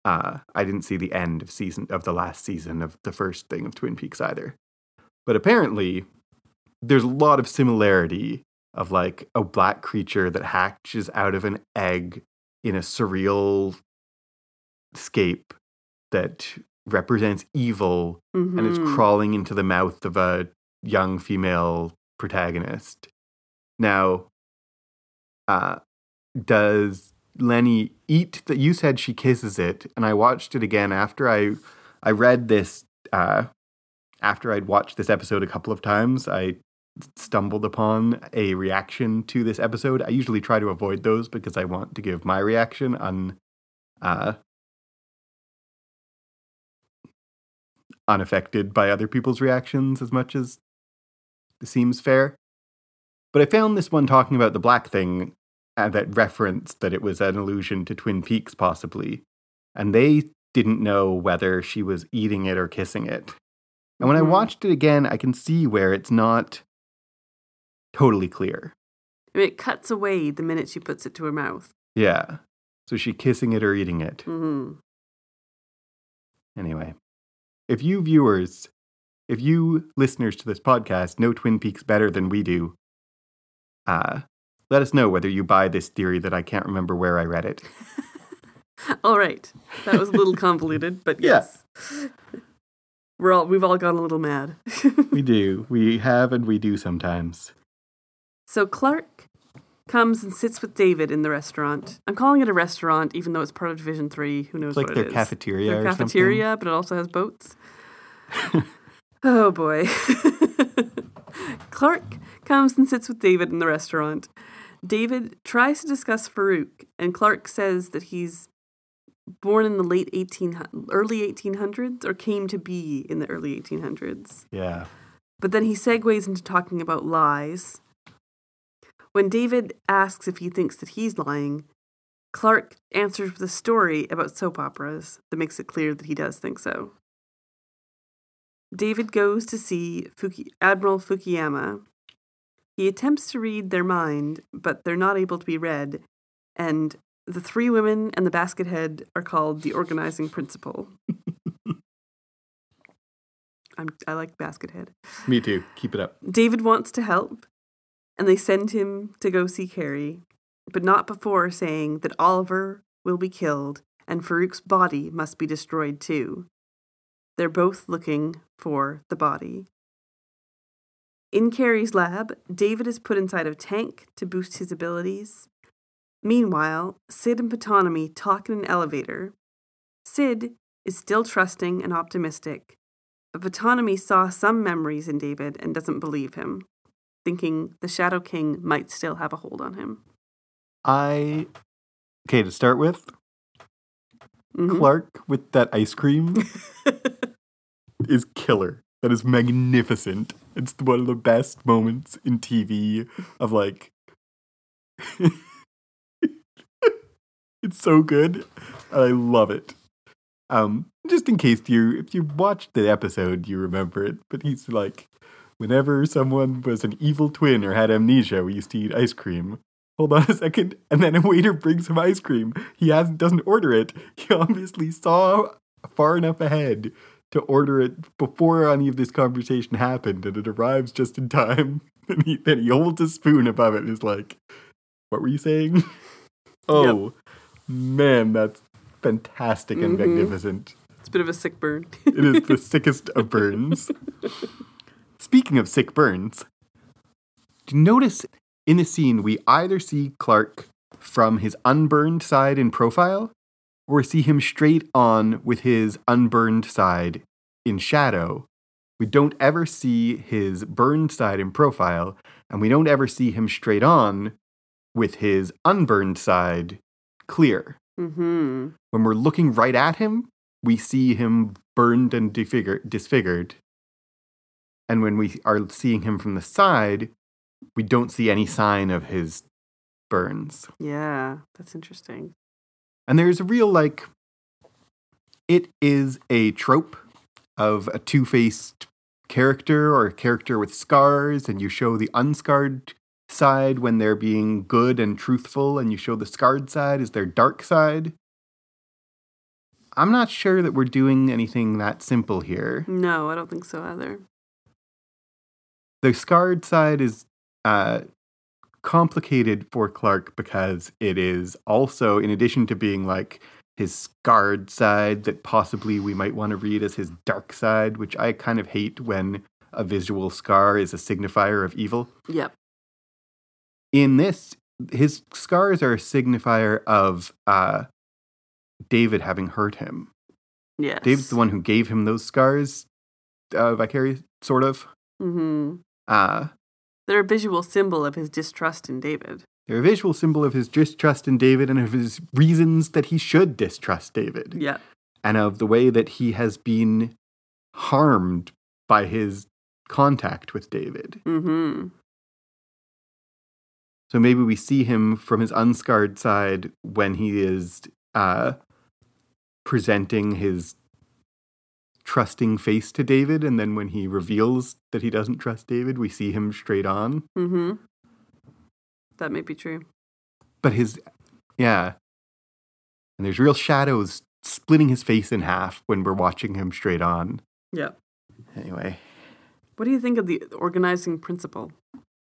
Uh, I didn't see the end of season of the last season of the first thing of Twin Peaks either. But apparently, there's a lot of similarity of like a black creature that hatches out of an egg in a surreal scape that represents evil and is Mhm. crawling into the mouth of a young female protagonist. Now, uh, does Lenny eat that? You said she kisses it, and I watched it again after I I read this. Uh, after I'd watched this episode a couple of times, I stumbled upon a reaction to this episode. I usually try to avoid those because I want to give my reaction on uh, unaffected by other people's reactions as much as seems fair. But I found this one talking about the black thing uh, that referenced that it was an allusion to Twin Peaks, possibly. And they didn't know whether she was eating it or kissing it. And when I Mhm. watched it again, I can see where it's not totally clear. I mean, it cuts away the minute she puts it to her mouth. Yeah. So is she kissing it or eating it? hmm Anyway, if you viewers, if you listeners to this podcast know Twin Peaks better than we do, uh, let us know whether you buy this theory that I can't remember where I read it. All right, that was a little convoluted, but Yeah. yes, we're all we've all gone a little mad. We do. We have and we do sometimes. so Clark comes and sits with David in the restaurant. I'm calling it a restaurant, even though it's part of Division Three. Who knows It's like what their it is? cafeteria Their or something. cafeteria, but it also has boats. oh boy. Clark comes and sits with David in the restaurant. David tries to discuss Farouk, and Clark says that he's born in the late 18 early 1800s or came to be in the early 1800s. Yeah. But then he segues into talking about lies. When David asks if he thinks that he's lying, Clark answers with a story about soap operas that makes it clear that he does think so. David goes to see Fuki- Admiral Fukuyama. He attempts to read their mind, but they're not able to be read, and the three women and the basket head are called the organizing principle. I'm, I like basket head. Me too. Keep it up. David wants to help, and they send him to go see Cary, but not before saying that Oliver will be killed and Farouk's body must be destroyed too. They're both looking for the body. In Cary's lab, David is put inside a tank to boost his abilities. Meanwhile, Syd and Ptonomy talk in an elevator. Syd is still trusting and optimistic, but Ptonomy saw some memories in David and doesn't believe him, thinking the Shadow King might still have a hold on him. I. Okay, to start with, Mhm. Clark with that ice cream is killer. That is magnificent. It's one of the best moments in TV of like. it's so good. I love it. Um, just in case you, if you watched the episode, you remember it. But he's like, whenever someone was an evil twin or had amnesia, we used to eat ice cream. Hold on a second, and then a waiter brings him ice cream. He hasn't doesn't order it. He obviously saw far enough ahead to order it before any of this conversation happened, and it arrives just in time. And he then he holds a spoon above it and is like, "What were you saying?" oh man, that's fantastic and Mhm. magnificent. It's a bit of a sick burn. It is the sickest of burns. Speaking of sick burns, do you notice in the scene we either see Clark from his unburned side in profile or see him straight on with his unburned side in shadow. We don't ever see his burned side in profile, and we don't ever see him straight on with his unburned side clear mm-hmm. when we're looking right at him, we see him burned and disfigured, disfigured. And when we are seeing him from the side, we don't see any sign of his burns. Yeah, that's interesting. And there's a real, like, it is a trope of a two faced character or a character with scars, and you show the unscarred side when they're being good and truthful, and you show the scarred side as their dark side. I'm not sure that we're doing anything that simple here. No, I don't think so either. The scarred side is uh, complicated for Clark because it is also, in addition to being like his scarred side, that possibly we might want to read as his dark side, which I kind of hate when a visual scar is a signifier of evil. Yep. In this, his scars are a signifier of uh, David having hurt him. Yes. David's the one who gave him those scars, uh, vicarious, sort of. Mm-hmm. Uh, They're a visual symbol of his distrust in David. they're a visual symbol of his distrust in David and of his reasons that he should distrust David, Yeah. and of the way that he has been harmed by his contact with David. Mm-hmm. So maybe we see him from his unscarred side when he is uh, presenting his trusting face to David, and then when he reveals that he doesn't trust David, we see him straight on. Mm-hmm. That may be true. But his, yeah, and there's real shadows splitting his face in half when we're watching him straight on. Yeah. Anyway, What do you think of the organizing principle?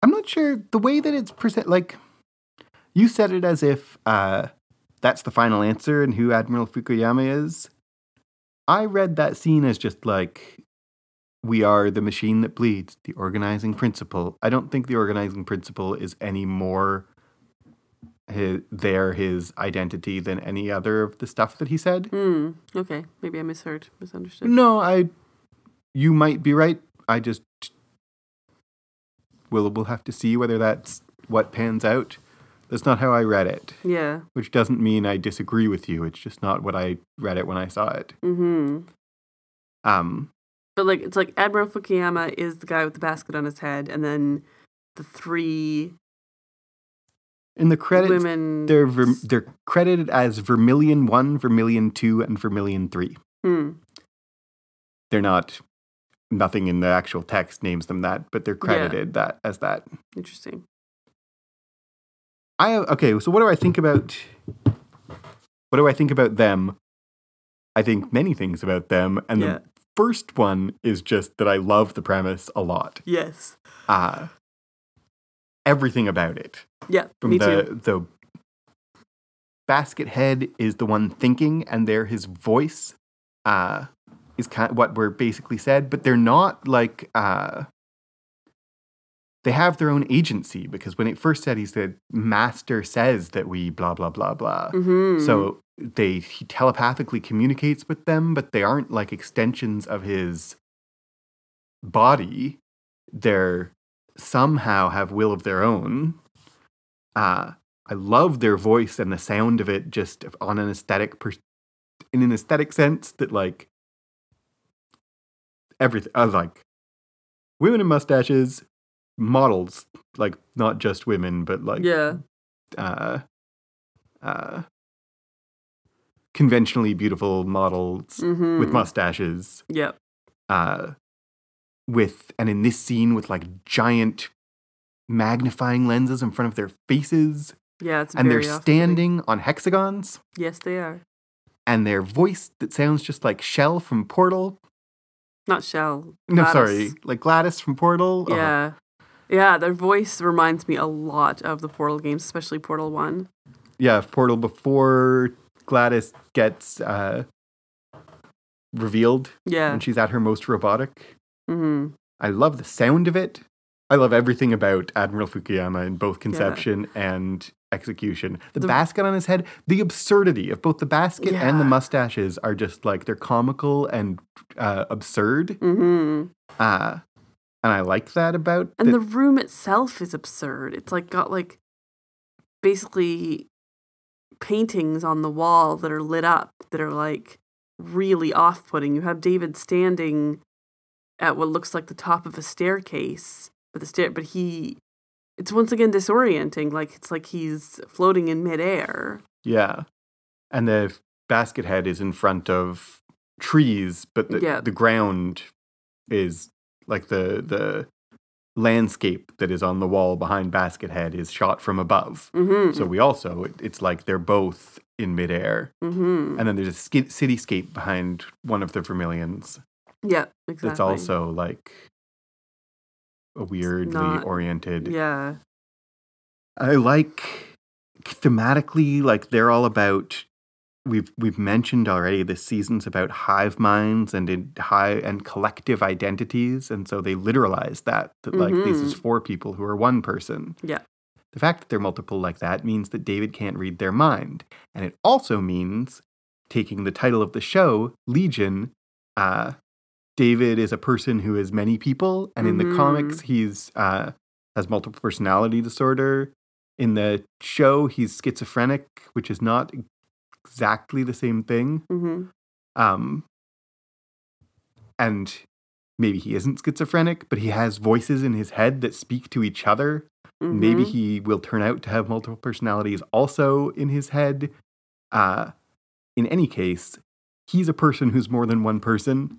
I'm not sure the way that it's present. Like you said it as if uh, that's the final answer and who Admiral Fukuyama is. I read that scene as just like we are the machine that bleeds, the organizing principle. I don't think the organizing principle is any more his, there his identity than any other of the stuff that he said. Hmm. Okay. Maybe I misheard, misunderstood. No, I. You might be right. I just. We'll, we'll have to see whether that's what pans out. That's not how I read it, Yeah. which doesn't mean I disagree with you. It's just not what I read it when I saw it. Mm-hmm. Um, But like it's like Admiral Fukuyama is the guy with the basket on his head, and then the three in the credits, women. they're ver- they're credited as Vermilion One, Vermilion Two, and Vermilion Three. Hmm. They're not. Nothing in the actual text names them that, but they're credited that as that. Interesting. I okay. So what do I think about? What do I think about them? I think many things about them, and Yeah. the first one is just that I love the premise a lot. Yes. Uh everything about it. Yeah. From me the too. the basket head is the one thinking, and there his voice uh is kind of what we're basically said, but they're not like uh they have their own agency because when it first said he said master says that we blah blah blah blah. Mm-hmm. So they he telepathically communicates with them, but they aren't like extensions of his body. They're somehow have will of their own. Uh I love their voice and the sound of it just on an aesthetic per- in an aesthetic sense that like everything I like women in mustaches models like not just women but like yeah. uh, uh, conventionally beautiful models Mm-hmm. with mustaches. Yep. Uh, with and in this scene with like giant magnifying lenses in front of their faces, Yeah. It's and they're standing on hexagons, Yes, they are. and their voice that sounds just like Shell from Portal. Not Shell. No, sorry, like GLaDOS from Portal. Oh, Yeah. Yeah, their voice reminds me a lot of the Portal games, especially Portal 1. yeah, Portal before GLaDOS gets uh, revealed Yeah. when she's at her most robotic. Mm-hmm. I love the sound of it. I love everything about Admiral Fukuyama in both conception and execution. The, The- basket on his head, the absurdity of both the basket and the mustaches are just like they're comical and uh, absurd. Mm-hmm. Uh, and I like that about And the- the room itself is absurd. It's like got like basically paintings on the wall that are lit up that are like really off putting. You have David standing at what looks like the top of a staircase, but the stair but he it's once again disorienting. Like it's like he's floating in midair. yeah. And the basket head is in front of trees, but the, Yeah. the ground is like the the landscape that is on the wall behind Baskethead is shot from above. Mm-hmm. So we also, it- it's like they're both in midair. mm-hmm. And then there's a ski- cityscape behind one of the Vermilions Yeah, exactly. that's also like a weirdly not- oriented. Yeah. I like thematically, like they're all about. We've we've mentioned already this season's about hive minds and in high and collective identities, and so they literalize that that like this is four people who are one person. Yeah. The fact that they're multiple like that means that David can't read their mind, and it also means taking the title of the show, Legion. Uh, David is a person who is many people, and in the Mhm. comics, he's uh, has multiple personality disorder. In the show, he's schizophrenic, which is not exactly the same thing. Mm-hmm. Um, and maybe he isn't schizophrenic, but he has voices in his head that speak to each other. Mm-hmm. Maybe he will turn out to have multiple personalities also in his head. Uh, in any case, he's a person who's more than one person,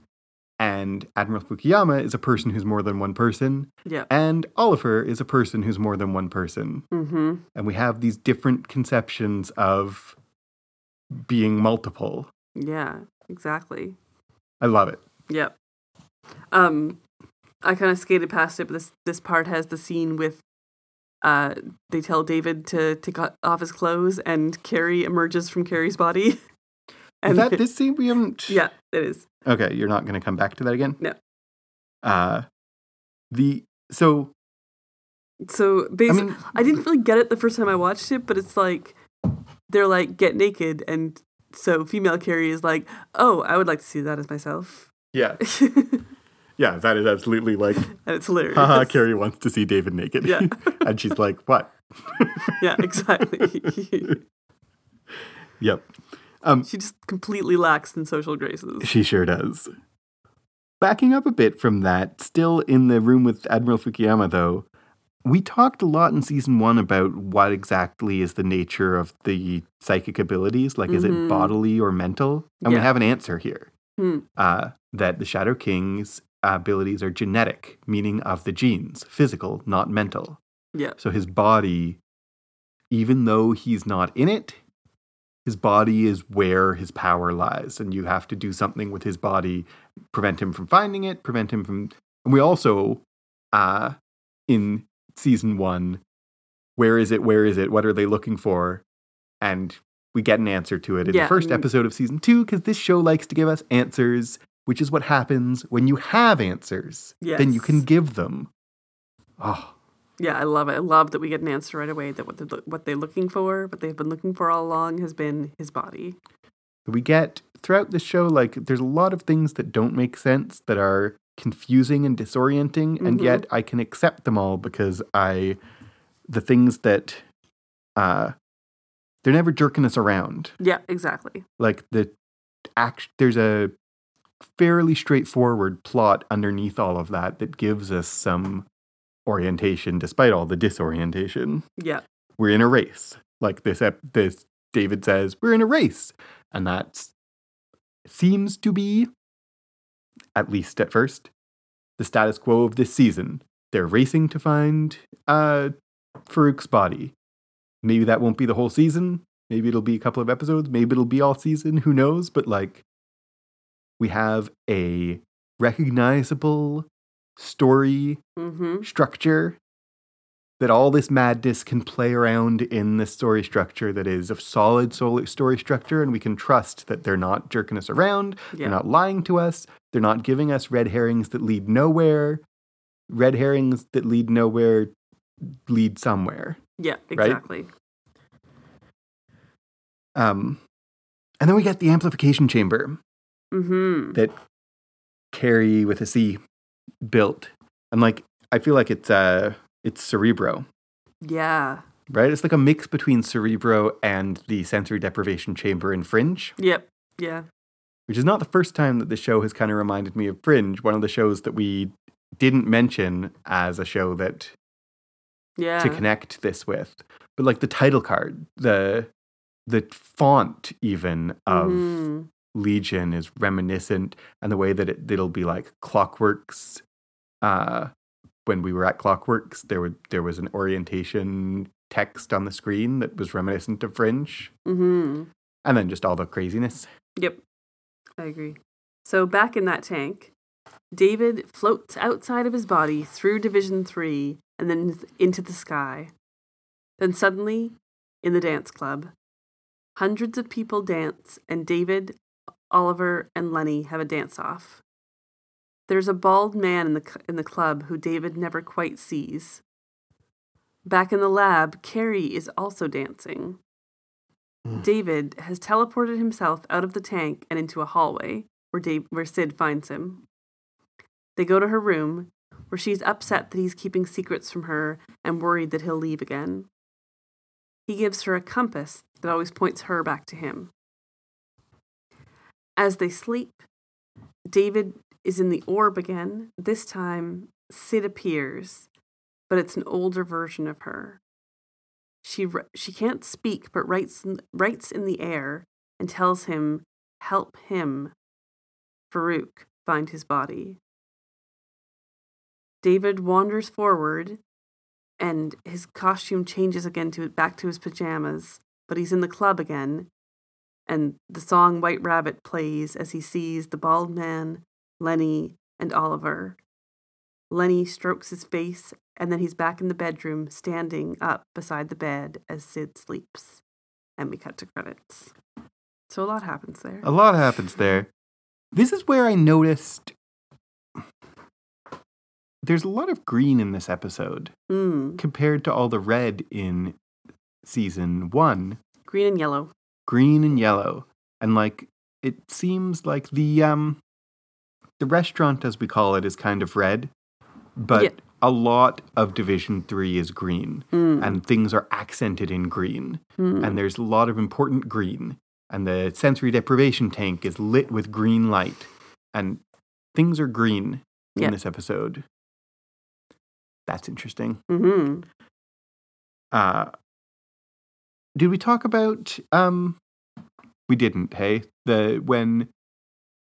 and Admiral Fukuyama is a person who's more than one person, Yeah. and Oliver is a person who's more than one person. Mm-hmm. And we have these different conceptions of being multiple. Yeah. Exactly. I love it. Yep. Um, I kind of skated past it, but this this part has the scene with. Uh, they tell David to take off his clothes, and Kerry emerges from Cary's body. Is and that this scene we haven't? Yeah, it is. Okay, you're not going to come back to that again. No. Uh, the so So I basically, mean, I didn't really get it the first time I watched it, but it's like they're like get naked, and so female Kerry is like, "Oh, I would like to see that as myself," yeah, yeah, that is absolutely like, and it's hilarious. haha, Kerry wants to see David naked. Yeah. and she's like, what? Yeah, exactly. Yep. Um, she just completely lacks in social graces. She sure does. Backing up a bit from that, still in the room with Admiral Fukuyama, though, we talked a lot in season one about what exactly is the nature of the psychic abilities. Like, is it Mhm. bodily or mental? And we have an answer here Hmm. uh, that the Shadow King's abilities are genetic, meaning of the genes, physical, not mental. Yeah. So his body, even though he's not in it, his body is where his power lies. And you have to do something with his body, prevent him from finding it, prevent him from. And we also, uh, in season one, where is it? Where is it? What are they looking for? And we get an answer to it in Yeah, the first episode of season two, because this show likes to give us answers, which is what happens when you have answers. Then you can give them. Oh, Yeah, I love it. I love that we get an answer right away that what they're, what they're looking for, what they've been looking for all along, has been his body. we get throughout the show like there's a lot of things that don't make sense that are confusing and disorienting and Mhm. yet i can accept them all because i the things that uh they're never jerking us around Yeah, exactly. like the act there's a fairly straightforward plot underneath all of that that gives us some orientation despite all the disorientation Yeah. we're in a race. Like this, ep- this David says, we're in a race, and that seems to be, at least at first, the status quo of this season. They're racing to find uh, Farouk's body. Maybe that won't be the whole season. Maybe it'll be a couple of episodes. Maybe it'll be all season. Who knows? But like, we have a recognizable story Mm-hmm. structure that all this madness can play around in the story structure that is a solid sol- story structure and we can trust that they're not jerking us around Yeah. they're not lying to us they're not giving us red herrings that lead nowhere red herrings that lead nowhere lead somewhere Yeah, Right? exactly. um and then we get the amplification chamber Mm-hmm. that Cary with a C built and like i feel like it's uh it's cerebro Yeah. right? It's like a mix between Cerebro and the sensory deprivation chamber in Fringe, Yep. Yeah. Which is not the first time that the show has kind of reminded me of Fringe, one of the shows that we didn't mention as a show that Yeah. to connect this with. But like the title card, the the font even of Mhm. Legion is reminiscent and the way that it, it'll be like clockworks uh when we were at Clockworks, there would there was an orientation text on the screen that was reminiscent of Fringe, Mm-hmm. and then just all the craziness. Yep. I agree. So back in that tank, David floats outside of his body through Division 3 and then into the sky. Then suddenly, in the dance club, hundreds of people dance and David, Oliver, and Lenny have a dance off. There's a bald man in the in the club who David never quite sees. Back in the lab, Cary is also dancing. Mm. David has teleported himself out of the tank and into a hallway where Dave, where Syd finds him. They go to her room, where she's upset that he's keeping secrets from her and worried that he'll leave again. He gives her a compass that always points her back to him. As they sleep, David is in the orb again. This time, Syd appears, but it's an older version of her. She she can't speak, but writes writes in the air and tells him, "Help him, Farouk, find his body." David wanders forward, and his costume changes again to back to his pajamas. But he's in the club again, and the song "White Rabbit" plays as he sees the bald man, Lenny, and Oliver. Lenny strokes his face, and then he's back in the bedroom, standing up beside the bed as Syd sleeps. And we cut to credits. So a lot happens there. A lot happens there. This is where I noticed there's a lot of green in this episode Mm. compared to all the red in season one. Green and yellow. Green and yellow. And like it seems like the um the restaurant as we call it is kind of red, but Yeah. a lot of division 3 is green Mm. and things are accented in green Mm. and there's a lot of important green and the sensory deprivation tank is lit with green light and things are green in Yeah. this episode that's interesting hmm uh did we talk about um we didn't hey the when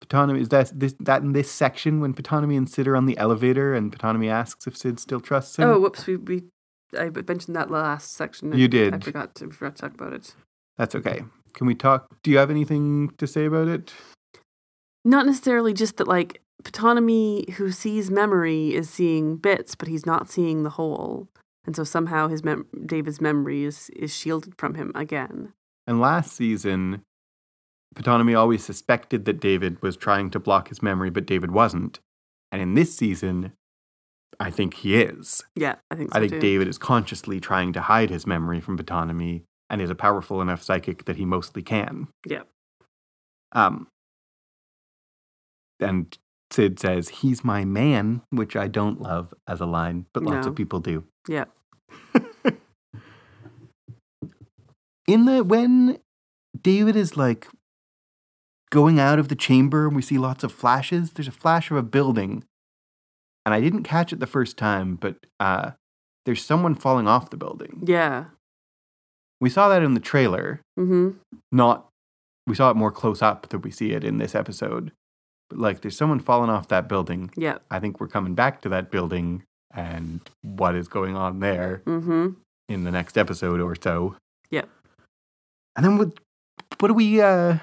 Ptonomy is that this that in this section when Ptonomy and Syd are on the elevator and Ptonomy asks if Syd still trusts him Oh, whoops. We, we I mentioned that last section. You I did. forgot to, forgot to talk about it. that's okay can we talk do you have anything to say about it Not necessarily just that, like, Ptonomy, who sees memory, is seeing bits, but he's not seeing the whole. And so somehow his mem- David's memory is, is shielded from him again. And last season, Ptonomy always suspected that David was trying to block his memory, but David wasn't. And in this season, I think he is. Yeah, I think so I think too. David is consciously trying to hide his memory from Ptonomy and is a powerful enough psychic that he mostly can. Yeah. Um, and Syd says, he's my man, which I don't love as a line, but lots No. of people do. Yeah. in the when David is like going out of the chamber and we see lots of flashes, there's a flash of a building. And I didn't catch it the first time, but uh there's someone falling off the building. Yeah. We saw that in the trailer, Mm-hmm. not we saw it more close up than we see it in this episode. But like there's someone falling off that building. Yeah. I think we're coming back to that building and what is going on there Mm-hmm. in the next episode or so. Yeah. And then what what do we uh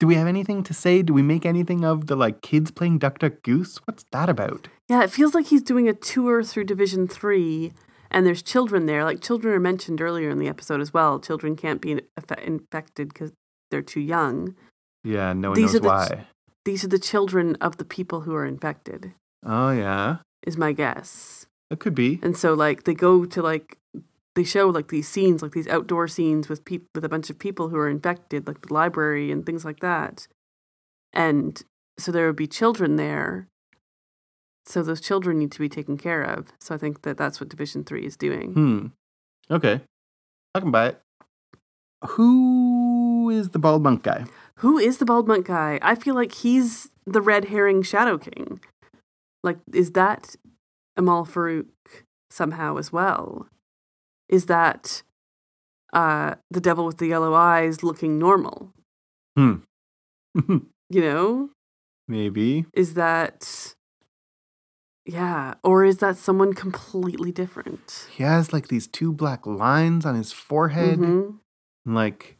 do we have anything to say? Do we make anything of the like kids playing Duck Duck Goose? What's that about? Yeah, it feels like he's doing a tour through Division 3, and there's children there. Like, children are mentioned earlier in the episode as well. Children can't be inf- infected because they're too young. Yeah, no one These knows are the why. These are the children of the people who are infected, oh yeah. is my guess. It could be. And so, like, they go to, like, they show, like, these scenes, like these outdoor scenes with peop- with a bunch of people who are infected, like the library and things like that. And so there would be children there. So those children need to be taken care of. So I think that that's what Division 3 is doing. Hmm. Okay. I can buy it. Who is the bald monk guy? Who is the bald monk guy? I feel like he's the red herring Shadow King. Like, is that Amahl Farouk somehow as well? Is that uh, the devil with the yellow eyes looking normal? Hmm. You know? Maybe. Is that Yeah. Or is that someone completely different? He has like these two black lines on his forehead. Mhm. Like,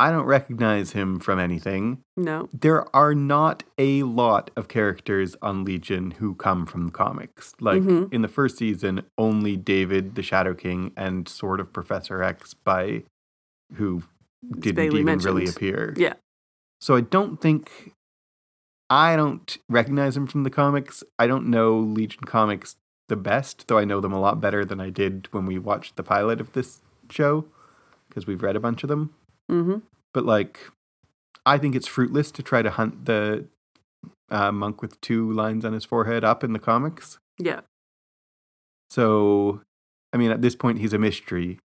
I don't recognize him from anything. No. There are not a lot of characters on Legion who come from the comics. Like Mhm. in the first season, only David, the Shadow King, and sort of Professor X by who didn't Bailey even really appear. Yeah. So I don't think I don't recognize him from the comics. I don't know Legion comics the best, though I know them a lot better than I did when we watched the pilot of this show because we've read a bunch of them. Hmm But like, I think it's fruitless to try to hunt the uh, monk with two lines on his forehead up in the comics. Yeah. So, I mean, at this point, he's a mystery.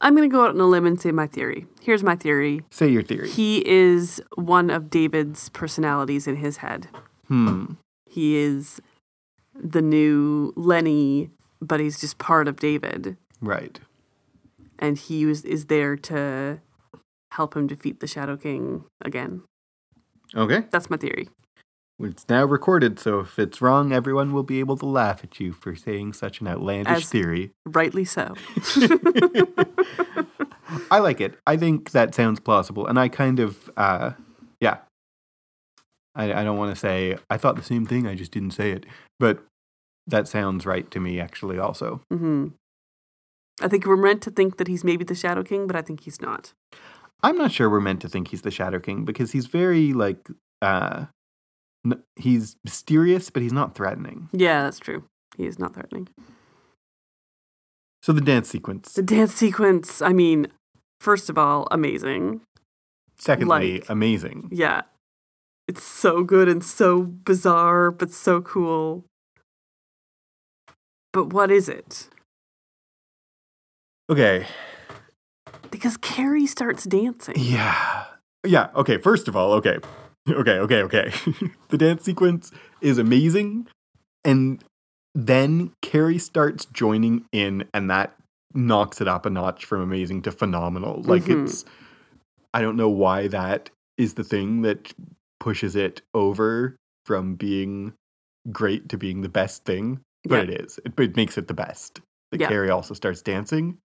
I'm going to go out on a limb and say my theory. Here's my theory. Say your theory. He is one of David's personalities in his head. Hmm. He is the new Lenny, but he's just part of David. Right. And he was, is there to help him defeat the Shadow King again. Okay. That's my theory. It's now recorded, so if it's wrong, everyone will be able to laugh at you for saying such an outlandish As- theory. Rightly so. I like it. I think that sounds plausible, and I kind of, uh, yeah. I, I don't want to say I thought the same thing. I just didn't say it, but that sounds right to me. Actually, also, hmm I think we're meant to think that he's maybe the Shadow King, but I think he's not. I'm not sure we're meant to think he's the Shadow King because he's very like, uh, n- he's mysterious, but he's not threatening. Yeah, that's true. He is not threatening. So the dance sequence. The dance sequence, I mean, first of all, amazing. Secondly, like- amazing. Yeah. It's so good and so bizarre, but so cool. But what is it? Okay. Because Cary starts dancing. Yeah. Yeah. Okay. First of all, okay. Okay. Okay. Okay. the dance sequence is amazing. And then Cary starts joining in, and that knocks it up a notch from amazing to phenomenal. Like, Mhm. it's, I don't know why that is the thing that pushes it over from being great to being the best thing, but Yeah. it is. It, it makes it the best. That Yeah. Cary also starts dancing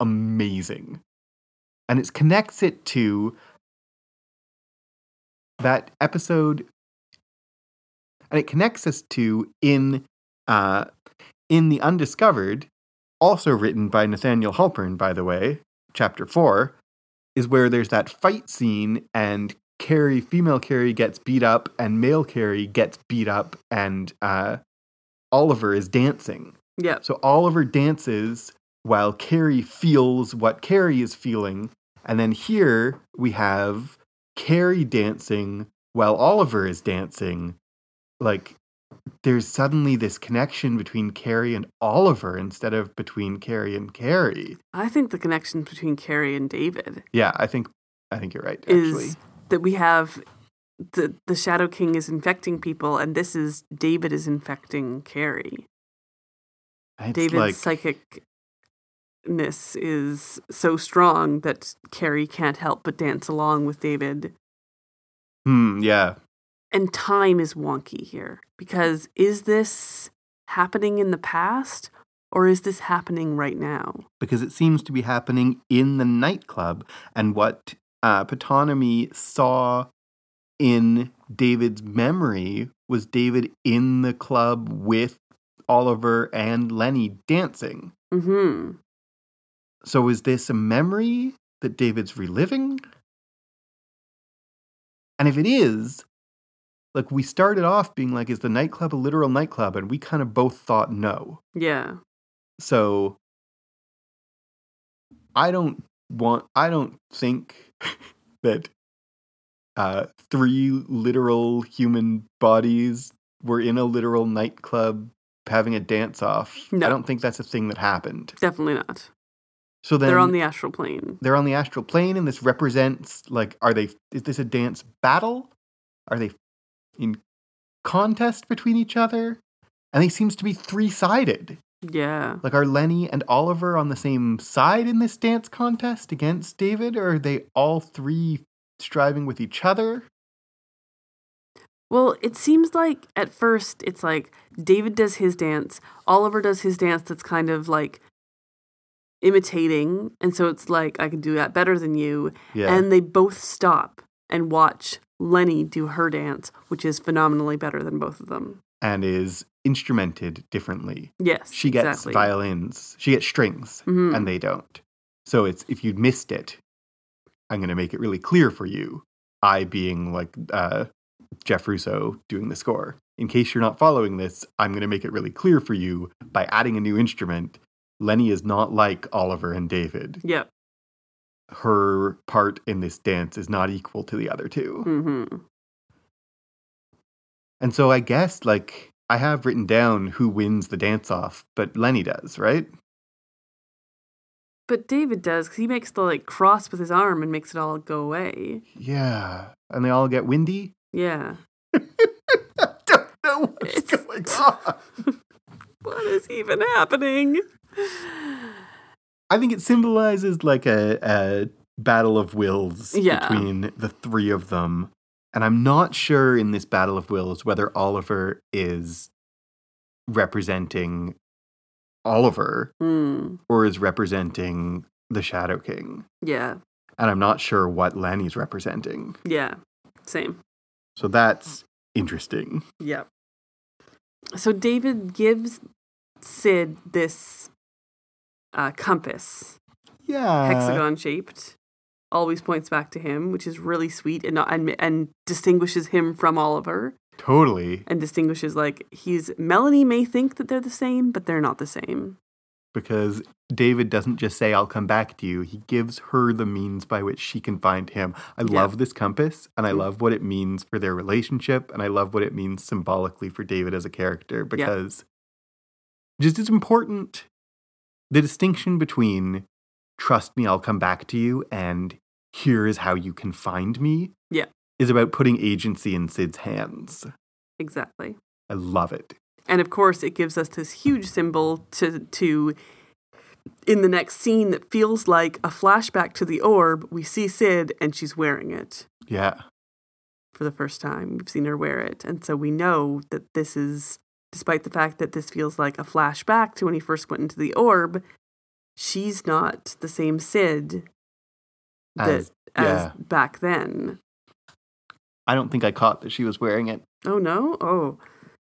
amazing. And it connects it to that episode and it connects us to in uh in the undiscovered also written by nathaniel halpern by the way chapter 4 is where there's that fight scene and carrie female kerry gets beat up and male cary gets beat up and uh oliver is dancing Yeah. so oliver dances while cary feels what kerry is feeling and then here we have Cary dancing while Oliver is dancing. Like, there's suddenly this connection between Cary and Oliver instead of between Cary and Kerry. I think the connection between Cary and David Yeah, I think I think you're right. Actually, is that we have the the Shadow King is infecting people, and this is David is infecting Cary. it's David's like psychicness is so strong that Cary can't help but dance along with David. hmm, yeah, And time is wonky here because is this happening in the past or is this happening right now? because it seems to be happening in the nightclub, and what uh, saw in David's memory was David in the club with Oliver and Lenny dancing. hmm So is this a memory that David's reliving? And if it is, like we started off being like, is the nightclub a literal nightclub? And we kind of both thought no. Yeah. So I don't want, I don't think that uh, three literal human bodies were in a literal nightclub having a dance off. No. I don't think that's a thing that happened. Definitely not. So then They're on the astral plane. they're on the astral plane and this represents like are they is this a dance battle are they in contest between each other and they seems to be three-sided Yeah. like are lenny and oliver on the same side in this dance contest against david or are they all three striving with each other Well, it seems like at first it's like David does his dance, Oliver does his dance that's kind of like imitating, and so it's like I can do that better than you, Yeah. and they both stop and watch Lenny do her dance, which is phenomenally better than both of them. and is instrumented differently. Yes, She gets exactly. violins, she gets strings, Mhm. and they don't. So it's if you'd missed it, I'm going to make it really clear for you. I being like uh, Jeff Russo doing the score. In case you're not following this, I'm going to make it really clear for you by adding a new instrument. Lenny is not like Oliver and David. Yep. Her part in this dance is not equal to the other two. hmm And so I guess like I have written down who wins the dance off, but Lenny does, right? But David does because he makes the like cross with his arm and makes it all go away. Yeah. And they all get windy. Yeah. I don't know what's It's- going on. What is even happening? I think it symbolizes like a, a battle of wills Yeah. between the three of them. And I'm not sure in this battle of wills whether Oliver is representing Oliver Hmm. or is representing the Shadow King. Yeah. And I'm not sure what Lenny's representing. Yeah. Same. So that's interesting. Yep. So David gives Syd this uh, compass, Yeah. hexagon shaped. Always points back to him, which is really sweet and and and distinguishes him from Oliver Totally. and distinguishes like he's Melanie may think that they're the same, but they're not the same. Because David doesn't just say, I'll come back to you. He gives her the means by which she can find him. I Yeah. love this compass and I Mm. love what it means for their relationship and I love what it means symbolically for David as a character because just it's important the distinction between trust me, I'll come back to you and here is how you can find me. Yeah. Is about putting agency in Syd's hands. Exactly. I love it. And of course, it gives us this huge symbol to to in the next scene that feels like a flashback to the orb. We see Syd, and she's wearing it Yeah. for the first time. We've seen her wear it, and so we know that this is, despite the fact that this feels like a flashback to when he first went into the orb. She's not the same Syd that As- as back then. I don't think I caught that she was wearing it. Oh no! Oh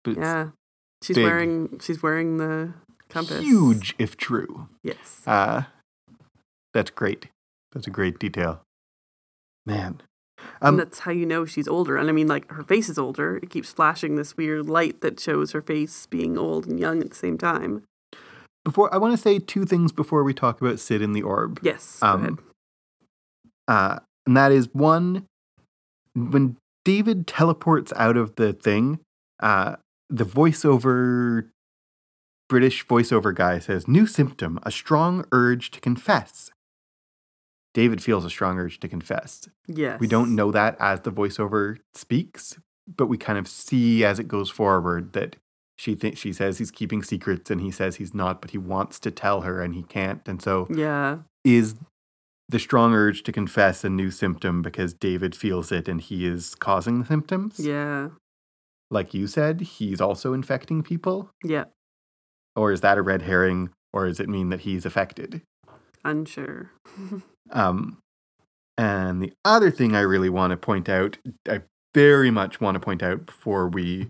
But it's yeah, she's big. wearing she's wearing the compass. huge if true. Yes. Uh, that's great. That's a great detail. Man. Um, and that's how you know she's older. And I mean, like, her face is older. It keeps flashing this weird light that shows her face being old and young at the same time. before I want to say two things before we talk about Syd in the Orb. Yes. Go ahead. Um, uh, and that is one when David teleports out of the thing, uh, the voiceover British voiceover guy says, New symptom, a strong urge to confess. David feels a strong urge to confess. Yes. We don't know that as the voiceover speaks, but we kind of see as it goes forward that she thinks she says he's keeping secrets and he says he's not, but he wants to tell her and he can't. And so Yeah. is the strong urge to confess a new symptom because David feels it and he is causing the symptoms? Yeah. Like you said, he's also infecting people? Yeah. Or is that a red herring? Or does it mean that he's affected? Unsure. Um, and the other thing I really want to point out, I very much want to point out before we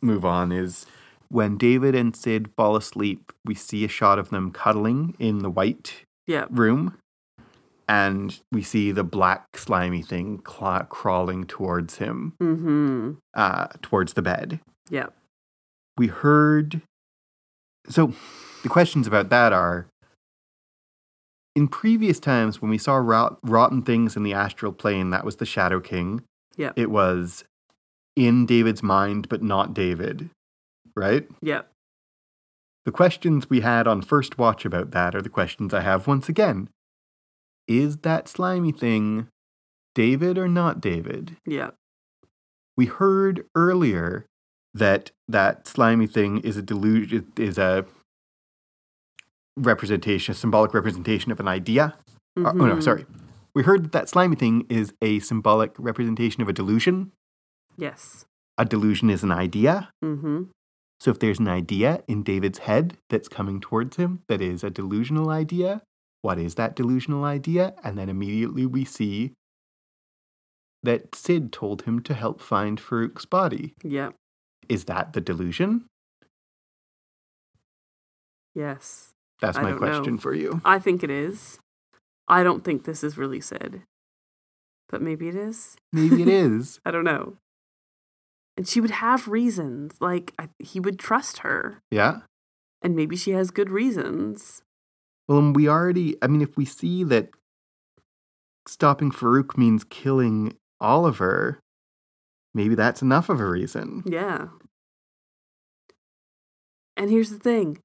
move on, is when David and Syd fall asleep, we see a shot of them cuddling in the white yeah. room, and we see the black slimy thing cla crawling towards him, Mm-hmm. uh, towards the bed. Yeah. We heard. So the questions about that are in previous times when we saw rot- rotten things in the astral plane, that was the Shadow King. Yeah. It was in David's mind, but not David, right? Yeah. The questions we had on first watch about that are the questions I have once again. Is that slimy thing David or not David? Yeah. We heard earlier that that slimy thing is a delusion, is a representation, a symbolic representation of an idea. Uh, oh no, Mhm. sorry. We heard that that slimy thing is a symbolic representation of a delusion. Yes. a delusion is an idea. Mm-hmm. So if there's an idea in David's head that's coming towards him that is a delusional idea, what is that delusional idea? And then immediately we see that Syd told him to help find Farouk's body. Yeah. Is that the delusion? Yes. That's I my question know. for you. I think it is. I don't think this is really Syd. But maybe it is. Maybe it is. I don't know. And she would have reasons. Like, I, he would trust her. Yeah. And maybe she has good reasons. Well, and we already, I mean, if we see that stopping Farouk means killing Oliver, maybe that's enough of a reason. Yeah. And here's the thing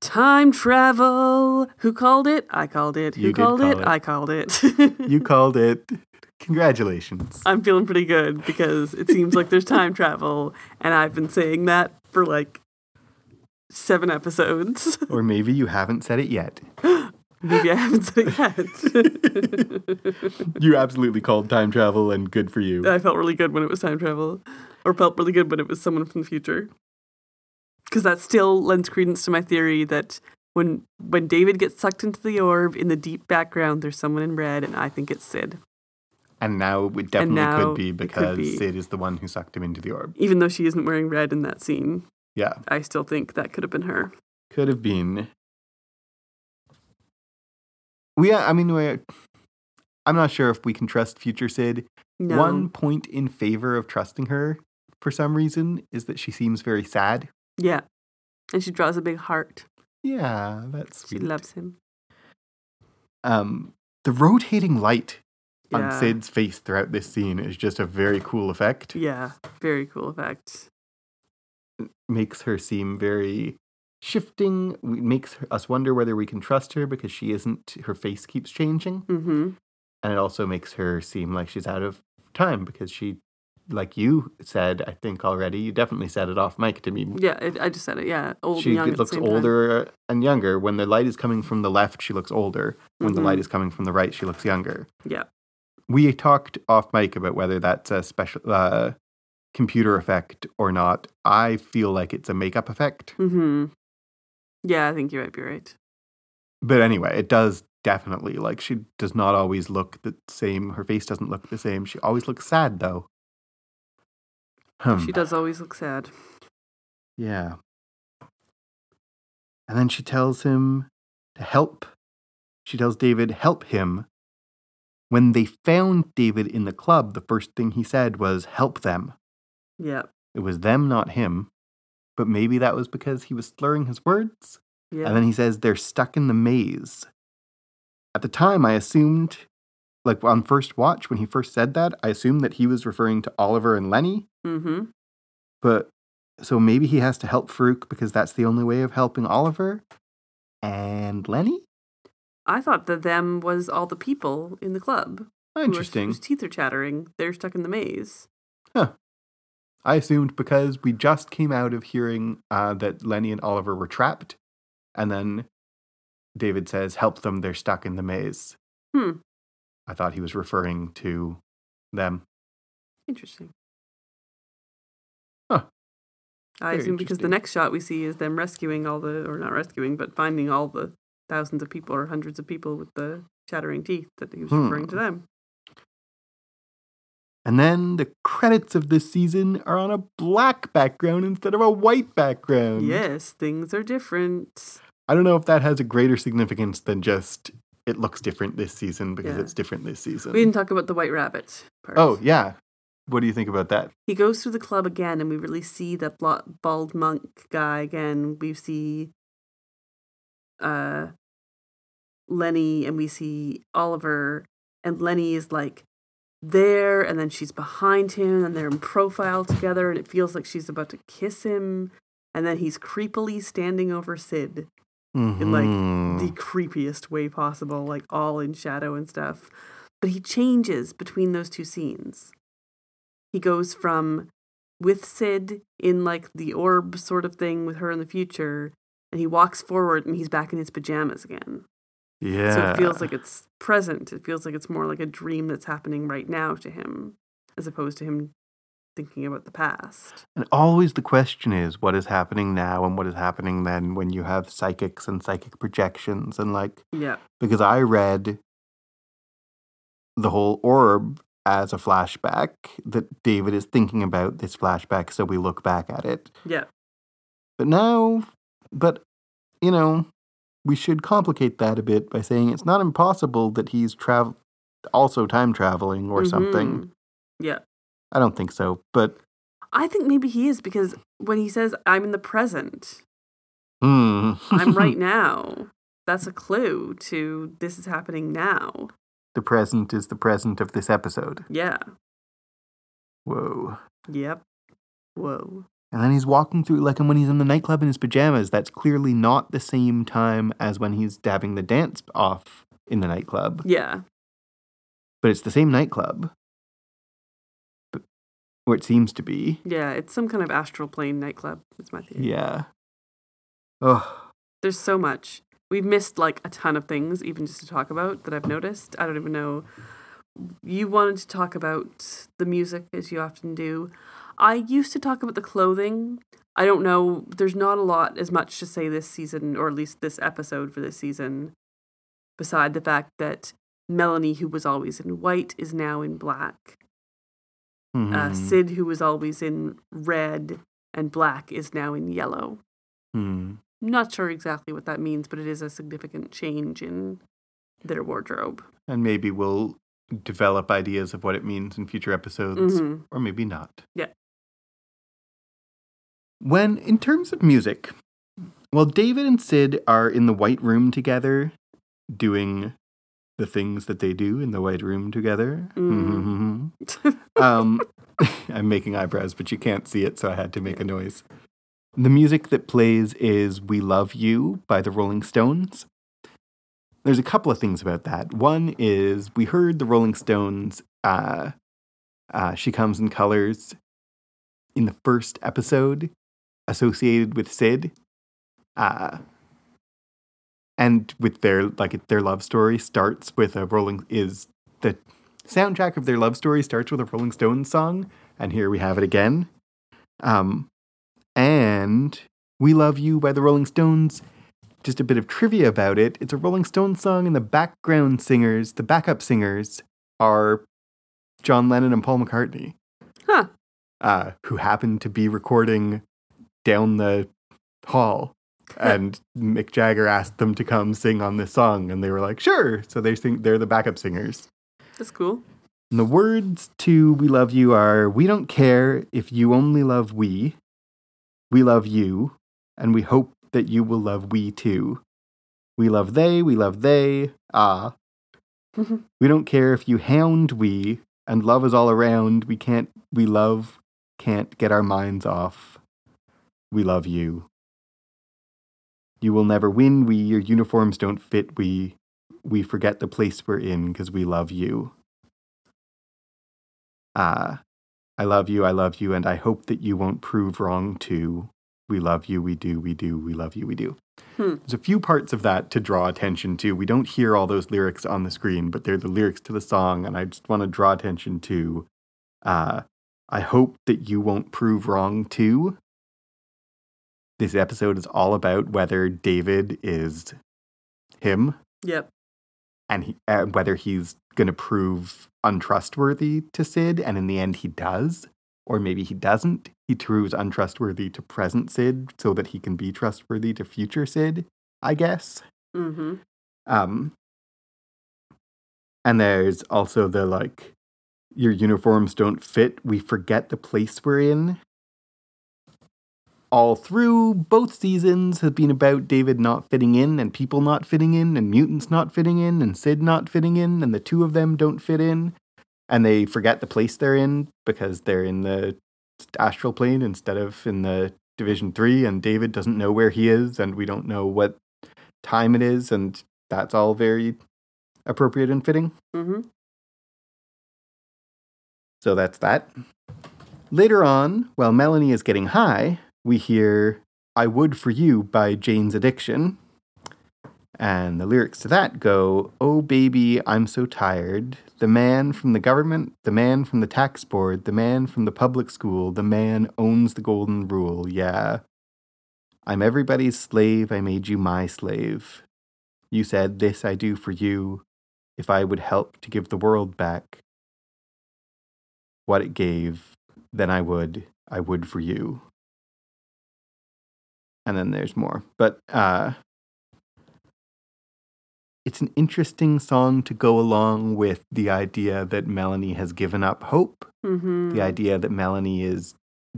time travel. Who called it? I called it. Who You did called call it? it. I called it. You called it. Congratulations. I'm feeling pretty good because it seems like there's time travel, and I've been saying that for like seven episodes. or maybe you haven't said it yet. Maybe I haven't said it yet. You absolutely called time travel, and good for you. I felt really good when it was time travel, or felt really good when it was someone from the future. Because that still lends credence to my theory that when when David gets sucked into the orb, in the deep background, there's someone in red, and I think it's Syd. And now it definitely now could be it could because be. Syd is the one who sucked him into the orb. Even though she isn't wearing red in that scene, Yeah, I still think that could have been her. could have been. We, I mean, we I'm not sure if we can trust future Syd. No. One point in favor of trusting her, for some reason, is that she seems very sad. Yeah. And she draws a big heart. Yeah, that's She loves him. Um, the rotating light on Syd's face throughout this scene is just a very cool effect. Yeah. Very cool effect. Makes her seem very shifting. We- Makes us wonder whether we can trust her because she isn't. Her face keeps changing, Mm-hmm. and it also makes her seem like she's out of time because she, like you said, I think already. You definitely said it off mic to me. Yeah, it, I just said it. Yeah. Old she and young. at the looks same time. older and younger. When the light is coming from the left, she looks older. When the Mhm. light is coming from the right, she looks younger. Yeah. We talked off mic about whether that's a special uh, computer effect or not. I feel like it's a makeup effect. Mm-hmm. Yeah, I think you might be right. But anyway, it does definitely like she does not always look the same. Her face doesn't look the same. She always looks sad though. Hmm. She does always look sad. Yeah. And then she tells him to help. She tells David, help him. When they found David in the club, the first thing he said was, help them. Yeah. It was them, not him. But maybe that was because he was slurring his words. Yeah. And then he says, they're stuck in the maze. At the time, I assumed, like on first watch, when he first said that, I assumed that he was referring to Oliver and Lenny. mm-hmm. But so maybe he has to help Farouk because that's the only way of helping Oliver and Lenny. I thought that them was all the people in the club. Oh, interesting. Whose teeth are chattering. They're stuck in the maze. Huh. I assumed because we just came out of hearing uh, that Lenny and Oliver were trapped, and then David says, "Help them! They're stuck in the maze." Hmm. I thought he was referring to them. Interesting. Huh. I Very assume because the next shot we see is them rescuing all the, or not rescuing, but finding all the thousands of people or hundreds of people with the chattering teeth that he was Hmm. referring to them. And then the credits of this season are on a black background instead of a white background. yes, things are different. I don't know if that has a greater significance than just it looks different this season because Yeah. it's different this season. We didn't talk about the white rabbit part. oh, yeah. What do you think about that? He goes through the club again, and we really see the bald monk guy again. We see uh, Lenny, and we see Oliver, and Lenny is like there, and then she's behind him, and they're in profile together, and it feels like she's about to kiss him, and then he's creepily standing over Syd in like Mhm. the creepiest way possible, like all in shadow and stuff. But he changes between those two scenes. He goes from with Syd in like the orb sort of thing with her in the future, and he walks forward and he's back in his pajamas again. yeah. So it feels like it's present. It feels like it's more like a dream that's happening right now to him, as opposed to him thinking about the past. And always the question is what is happening now and what is happening then when you have psychics and psychic projections and like Yeah. because I read the whole orb as a flashback that David is thinking about this flashback so we look back at it. Yeah. But now but you know, we should complicate that a bit by saying it's not impossible that he's travel also time traveling or something. Mhm. Yeah. I don't think so, but I think maybe he is because when he says, I'm in the present, hmm. I'm right now, that's a clue to this is happening now. the present is the present of this episode. Yeah. Whoa. Yep. Whoa. And then he's walking through, like and when he's in the nightclub in his pajamas, that's clearly not the same time as when he's dabbing the dance off in the nightclub. Yeah. But it's the same nightclub. Or it seems to be. Yeah. It's some kind of astral plane nightclub. It's my theory. Yeah. Oh, There's so much. We've missed like a ton of things, even just to talk about, that I've noticed. I don't even know. You wanted to talk about the music, as you often do. I used to talk about the clothing. I don't know. There's not a lot as much to say this season, or at least this episode for this season, beside the fact that Melanie, who was always in white, is now in black. Uh, mhm. Syd, who was always in red and black, is now in yellow. Hmm. Not sure exactly what that means, but it is a significant change in their wardrobe. And maybe we'll develop ideas of what it means in future episodes, Mhm. or maybe not. Yeah. When, in terms of music, well, David and Syd are in the White Room together, doing the things that they do in the White Room together. Mm. um, I'm making eyebrows, but you can't see it, so I had to make a noise. The music that plays is We Love You by the Rolling Stones. There's a couple of things about that. One is we heard the Rolling Stones, uh, uh, She Comes in Colors, in the first episode associated with Syd. Uh, and with their like their love story starts with a rolling is the soundtrack of their love story starts with a Rolling Stones song, and here we have it again. Um, and We Love You by the Rolling Stones. Just a bit of trivia about it. It's a Rolling Stones song, and the background singers, the backup singers, are John Lennon and Paul McCartney, huh. uh, who happen to be recording down the hall. And Mick Jagger asked them to come sing on this song, and they were like, "Sure." So they sing. They're the backup singers. That's cool. And the words to We Love You are We don't care if you only love we. We love you, and we hope that you will love we too. We love they, we love they, ah. we don't care if you hound we, and love is all around. We can't, we love, can't get our minds off. We love you. You will never win, we, your uniforms don't fit, we. We forget the place we're in because we love you. Ah, I love you, I love you, and I hope that you won't prove wrong too. We love you, we do, we do, we love you, we do. Hmm. There's a few parts of that to draw attention to. We don't hear all those lyrics on the screen, but they're the lyrics to the song, and I just want to draw attention to uh, I hope that you won't prove wrong too. This episode is all about whether David is him Yep. and he, uh, whether he's going to prove untrustworthy to Syd, and in the end he does, or maybe he doesn't. He proves untrustworthy to present Syd so that he can be trustworthy to future Syd, I guess. Mm-hmm. Um, and there's also the like, your uniforms don't fit. We forget the place we're in. All through both seasons have been about David not fitting in and people not fitting in and mutants not fitting in and Syd not fitting in and the two of them don't fit in and they forget the place they're in because they're in the astral plane instead of in the division 3 and David doesn't know where he is and we don't know what time it is and that's all very appropriate and fitting. Mm-hmm. So that's that. Later on, while Melanie is getting high, we hear I Would For You by Jane's Addiction. And the lyrics to that go, Oh, baby, I'm so tired. The man from the government, the man from the tax board, the man from the public school, the man owns the golden rule, yeah. I'm everybody's slave, I made you my slave. You said, This I do for you, if I would help to give the world back what it gave, then I would, I would for you. And then there's more. But uh it's an interesting song to go along with the idea that Melanie has given up hope, Mm-hmm. the idea that Melanie is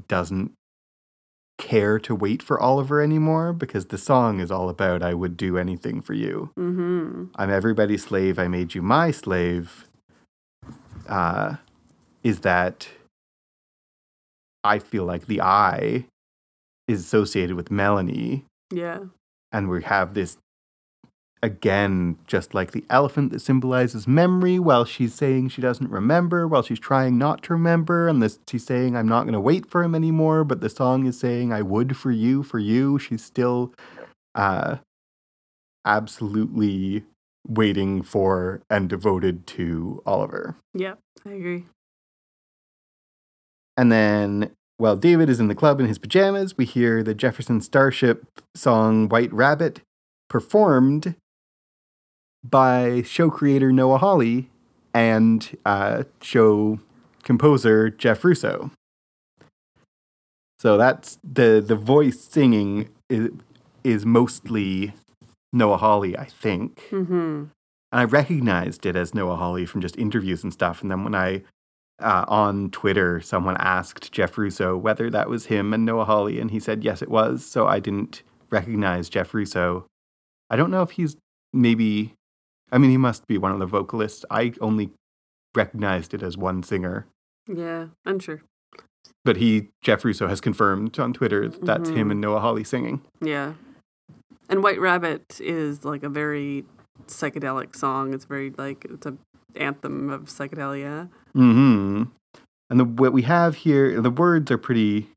doesn't care to wait for Oliver anymore because the song is all about I would do anything for you. Mm-hmm. I'm everybody's slave, I made you my slave. Uh is that I feel like the I is associated with Melanie Yeah. and we have this again just like the elephant that symbolizes memory while she's saying she doesn't remember while she's trying not to remember and this she's saying i'm not going to wait for him anymore but the song is saying i would for you for you she's still uh absolutely waiting for and devoted to oliver Yeah. I agree. And then, while David is in the club in his pajamas, we hear the Jefferson Starship song White Rabbit performed by show creator Noah Hawley and uh, show composer Jeff Russo. So that's the the voice singing is, is mostly Noah Hawley, I think. Mm-hmm. And I recognized it as Noah Hawley from just interviews and stuff. And then when I, uh, on Twitter, someone asked Jeff Russo whether that was him and Noah Hawley, and he said yes, it was. So I didn't recognize Jeff Russo. I don't know if he's maybe, I mean, he must be one of the vocalists. I only recognized it as one singer. Yeah. I'm sure. But he, Jeff Russo, has confirmed on Twitter that that's him Mhm. and Noah Hawley singing. Yeah. And White Rabbit is like a very psychedelic song. It's very like it's a anthem of psychedelia. Hmm. And the what we have here, the words are pretty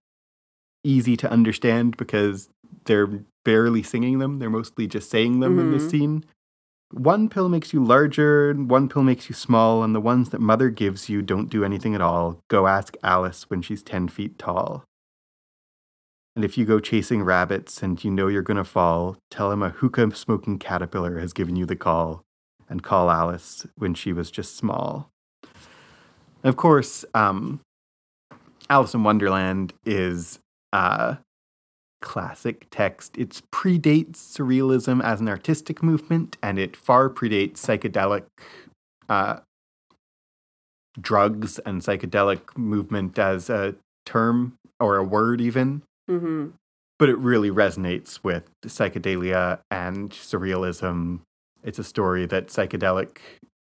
easy to understand because they're barely singing them. They're mostly just saying them in this Mhm. scene. One pill makes you larger, and one pill makes you small, and the ones that mother gives you don't do anything at all. Go ask Alice when she's ten feet tall. And if you go chasing rabbits and you know you're gonna fall, tell him a hookah smoking caterpillar has given you the call, and call Alice when she was just small. Of course, um, Alice in Wonderland is uh, classic text. It predates surrealism as an artistic movement, and it far predates psychedelic uh, drugs and psychedelic movement as a term or a word, even. Mm-hmm. But it really resonates with psychedelia and surrealism. It's a story that psychedelic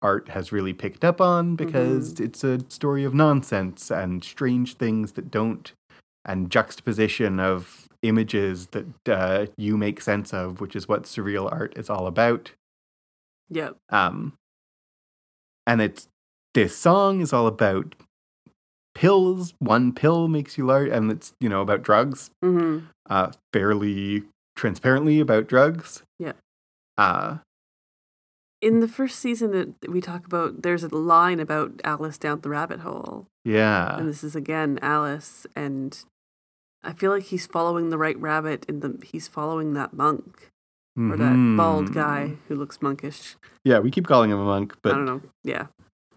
art has really picked up on because it's a story of nonsense and strange things that don't, and juxtaposition of images that uh, you make sense of, which is what surreal art is all about. Yep. Um, and it's this song is all about pills. One pill makes you large, and it's you know about drugs. Mm-hmm. Uh, fairly transparently about drugs. Yeah. Uh, In the first season that we talk about, there's a line about Alice down the rabbit hole, yeah. and this is again Alice, and I feel like he's following the right rabbit. In the he's following that monk or that bald Mhm. guy who looks monkish. Yeah, we keep calling him a monk, but I don't know. Yeah,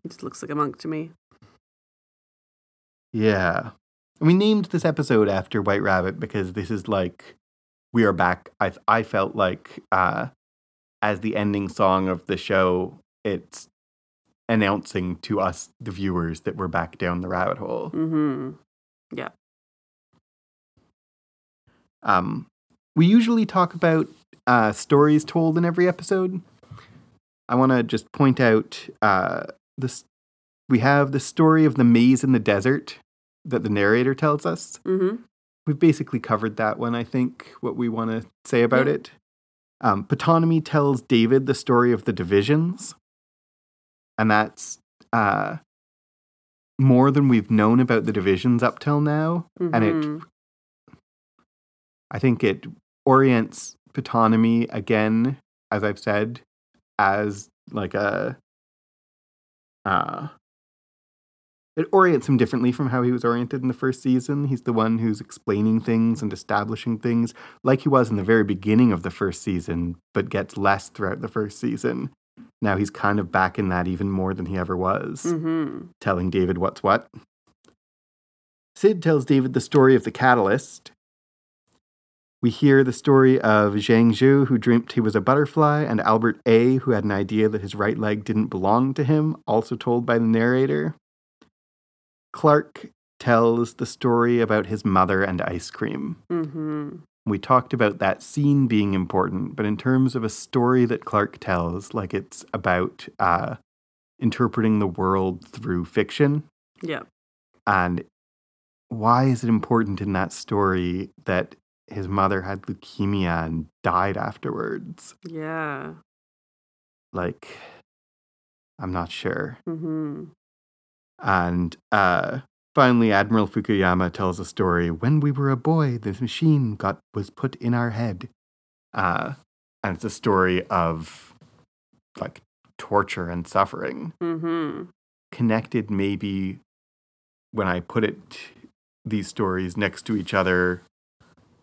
he just looks like a monk to me. Yeah. We named this episode after White Rabbit because this is like we are back. I I felt like uh as the ending song of the show, it's announcing to us the viewers that we're back down the rabbit hole. Mm-hmm. Yeah. Um we usually talk about uh stories told in every episode. I want to just point out uh this we have the story of the maze in the desert that the narrator tells us. Mm-hmm. We've basically covered that one, I think, what we want to say about Yeah. it. Um, tells David the story of the divisions, and that's uh, more than we've known about the divisions up till now. And it, Mhm. I think it orients Ptonomy again as I've said, as like a uh it orients him differently from how he was oriented in the first season. He's the one who's explaining things and establishing things like he was in the very beginning of the first season, but gets less throughout the first season. Now he's kind of back in that even more than he ever was, Mm-hmm. telling David what's what. Syd tells David the story of the catalyst. We hear the story of Zhang Zhu, who dreamt he was a butterfly, and Albert A., who had an idea that his right leg didn't belong to him, also told by the narrator. Clark tells the story about his mother and ice cream. Mm-hmm. We talked about that scene being important, but in terms of a story that Clark tells, like it's about uh, interpreting the world through fiction, Yeah. and why is it important in that story that his mother had leukemia and died afterwards? Yeah. Like, I'm not sure. Mm-hmm. And uh, finally, Admiral Fukuyama tells a story. When we were a boy, this machine got was put in our head, uh, and it's a story of like torture and suffering, Mm-hmm. connected maybe when I put it these stories next to each other,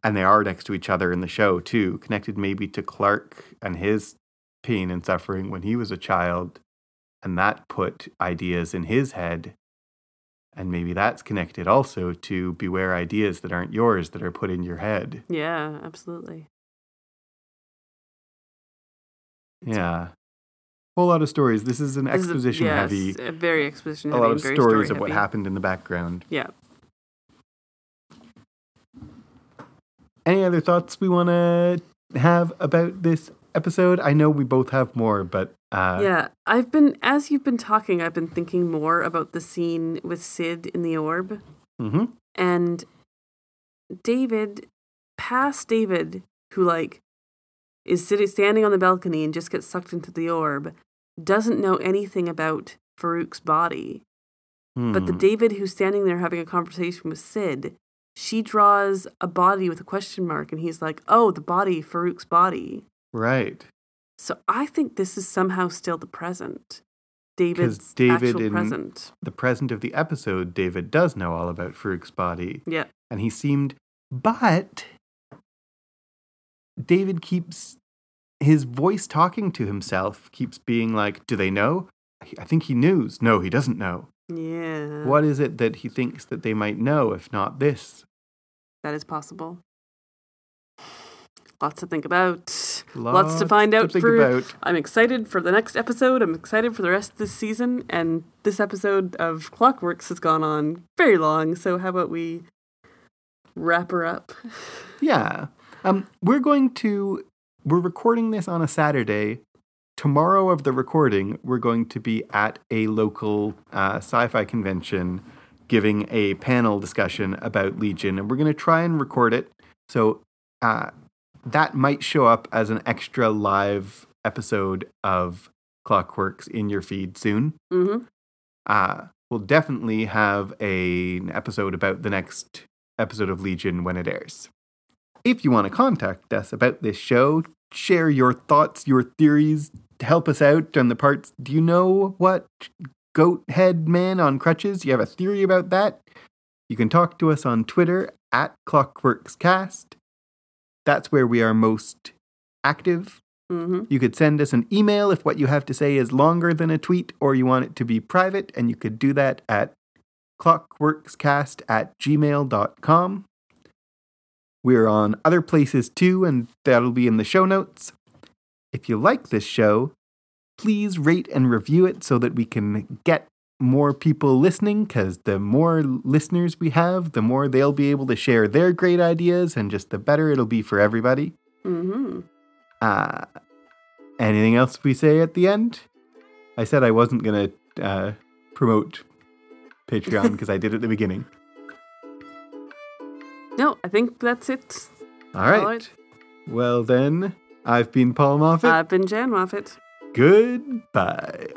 and they are next to each other in the show too. Connected maybe to Clark and his pain and suffering when he was a child, and that put ideas in his head. And maybe that's connected also to beware ideas that aren't yours that are put in your head. Yeah, absolutely. Yeah. Whole lot of stories. This is an This is a- exposition yes, heavy. a very exposition A lot of stories story of what heavy. happened in the background. Yeah. Any other thoughts we want to have about this episode? I know we both have more, but uh, yeah. I've been as you've been talking, I've been thinking more about the scene with Syd in the orb. mhm. and David, past David, who like is sitting standing on the balcony and just gets sucked into the orb, doesn't know anything about Farouk's body. But the Hmm. David who's standing there having a conversation with Syd, she draws a body with a question mark, and he's like, "Oh, the body, Farouk's body." right. So I think this is somehow still the present. David's David actual in- present. The present of the episode, David does know all about Farouk's body, Yeah. and he seemed, but David keeps his voice talking to himself keeps being like, "Do they know?" I think he knows. No, he doesn't know. Yeah. What is it that he thinks that they might know, if not this? That is possible. Lots to think about. Lots, to Lots find to out think for about. I'm excited for the next episode. I'm excited for the rest of this season and this episode of Clockworks has gone on very long, so how about we wrap her up? Yeah. Um, we're going to we're recording this on a Saturday. Tomorrow of the recording, we're going to be at a local uh, sci-fi convention, giving a panel discussion about Legion, and we're going to try and record it. So uh, that might show up as an extra live episode of Clockworks in your feed soon. Mhm. Uh, we'll definitely have a, an episode about the next episode of Legion when it airs. If you want to contact us about this show, share your thoughts, your theories, help us out on the parts. Do you know what goat head man on crutches? You have a theory about that? You can talk to us on Twitter at ClockworksCast. That's where we are most active. Mhm. You could send us an email if what you have to say is longer than a tweet or you want it to be private, and you could do that at clockworkscast at gmail.com. We're on other places too, and that'll be in the show notes. If you like this show, please rate and review it so that we can get more people listening because the more listeners we have, the more they'll be able to share their great ideas, and just the better it'll be for everybody. Mhm. Uh, anything else we say at the end? I said I wasn't going to uh, promote Patreon because I did at the beginning. No, I think that's it. All right. All right. Well, then, I've been Paul Moffat. I've been Jan Moffat. Goodbye.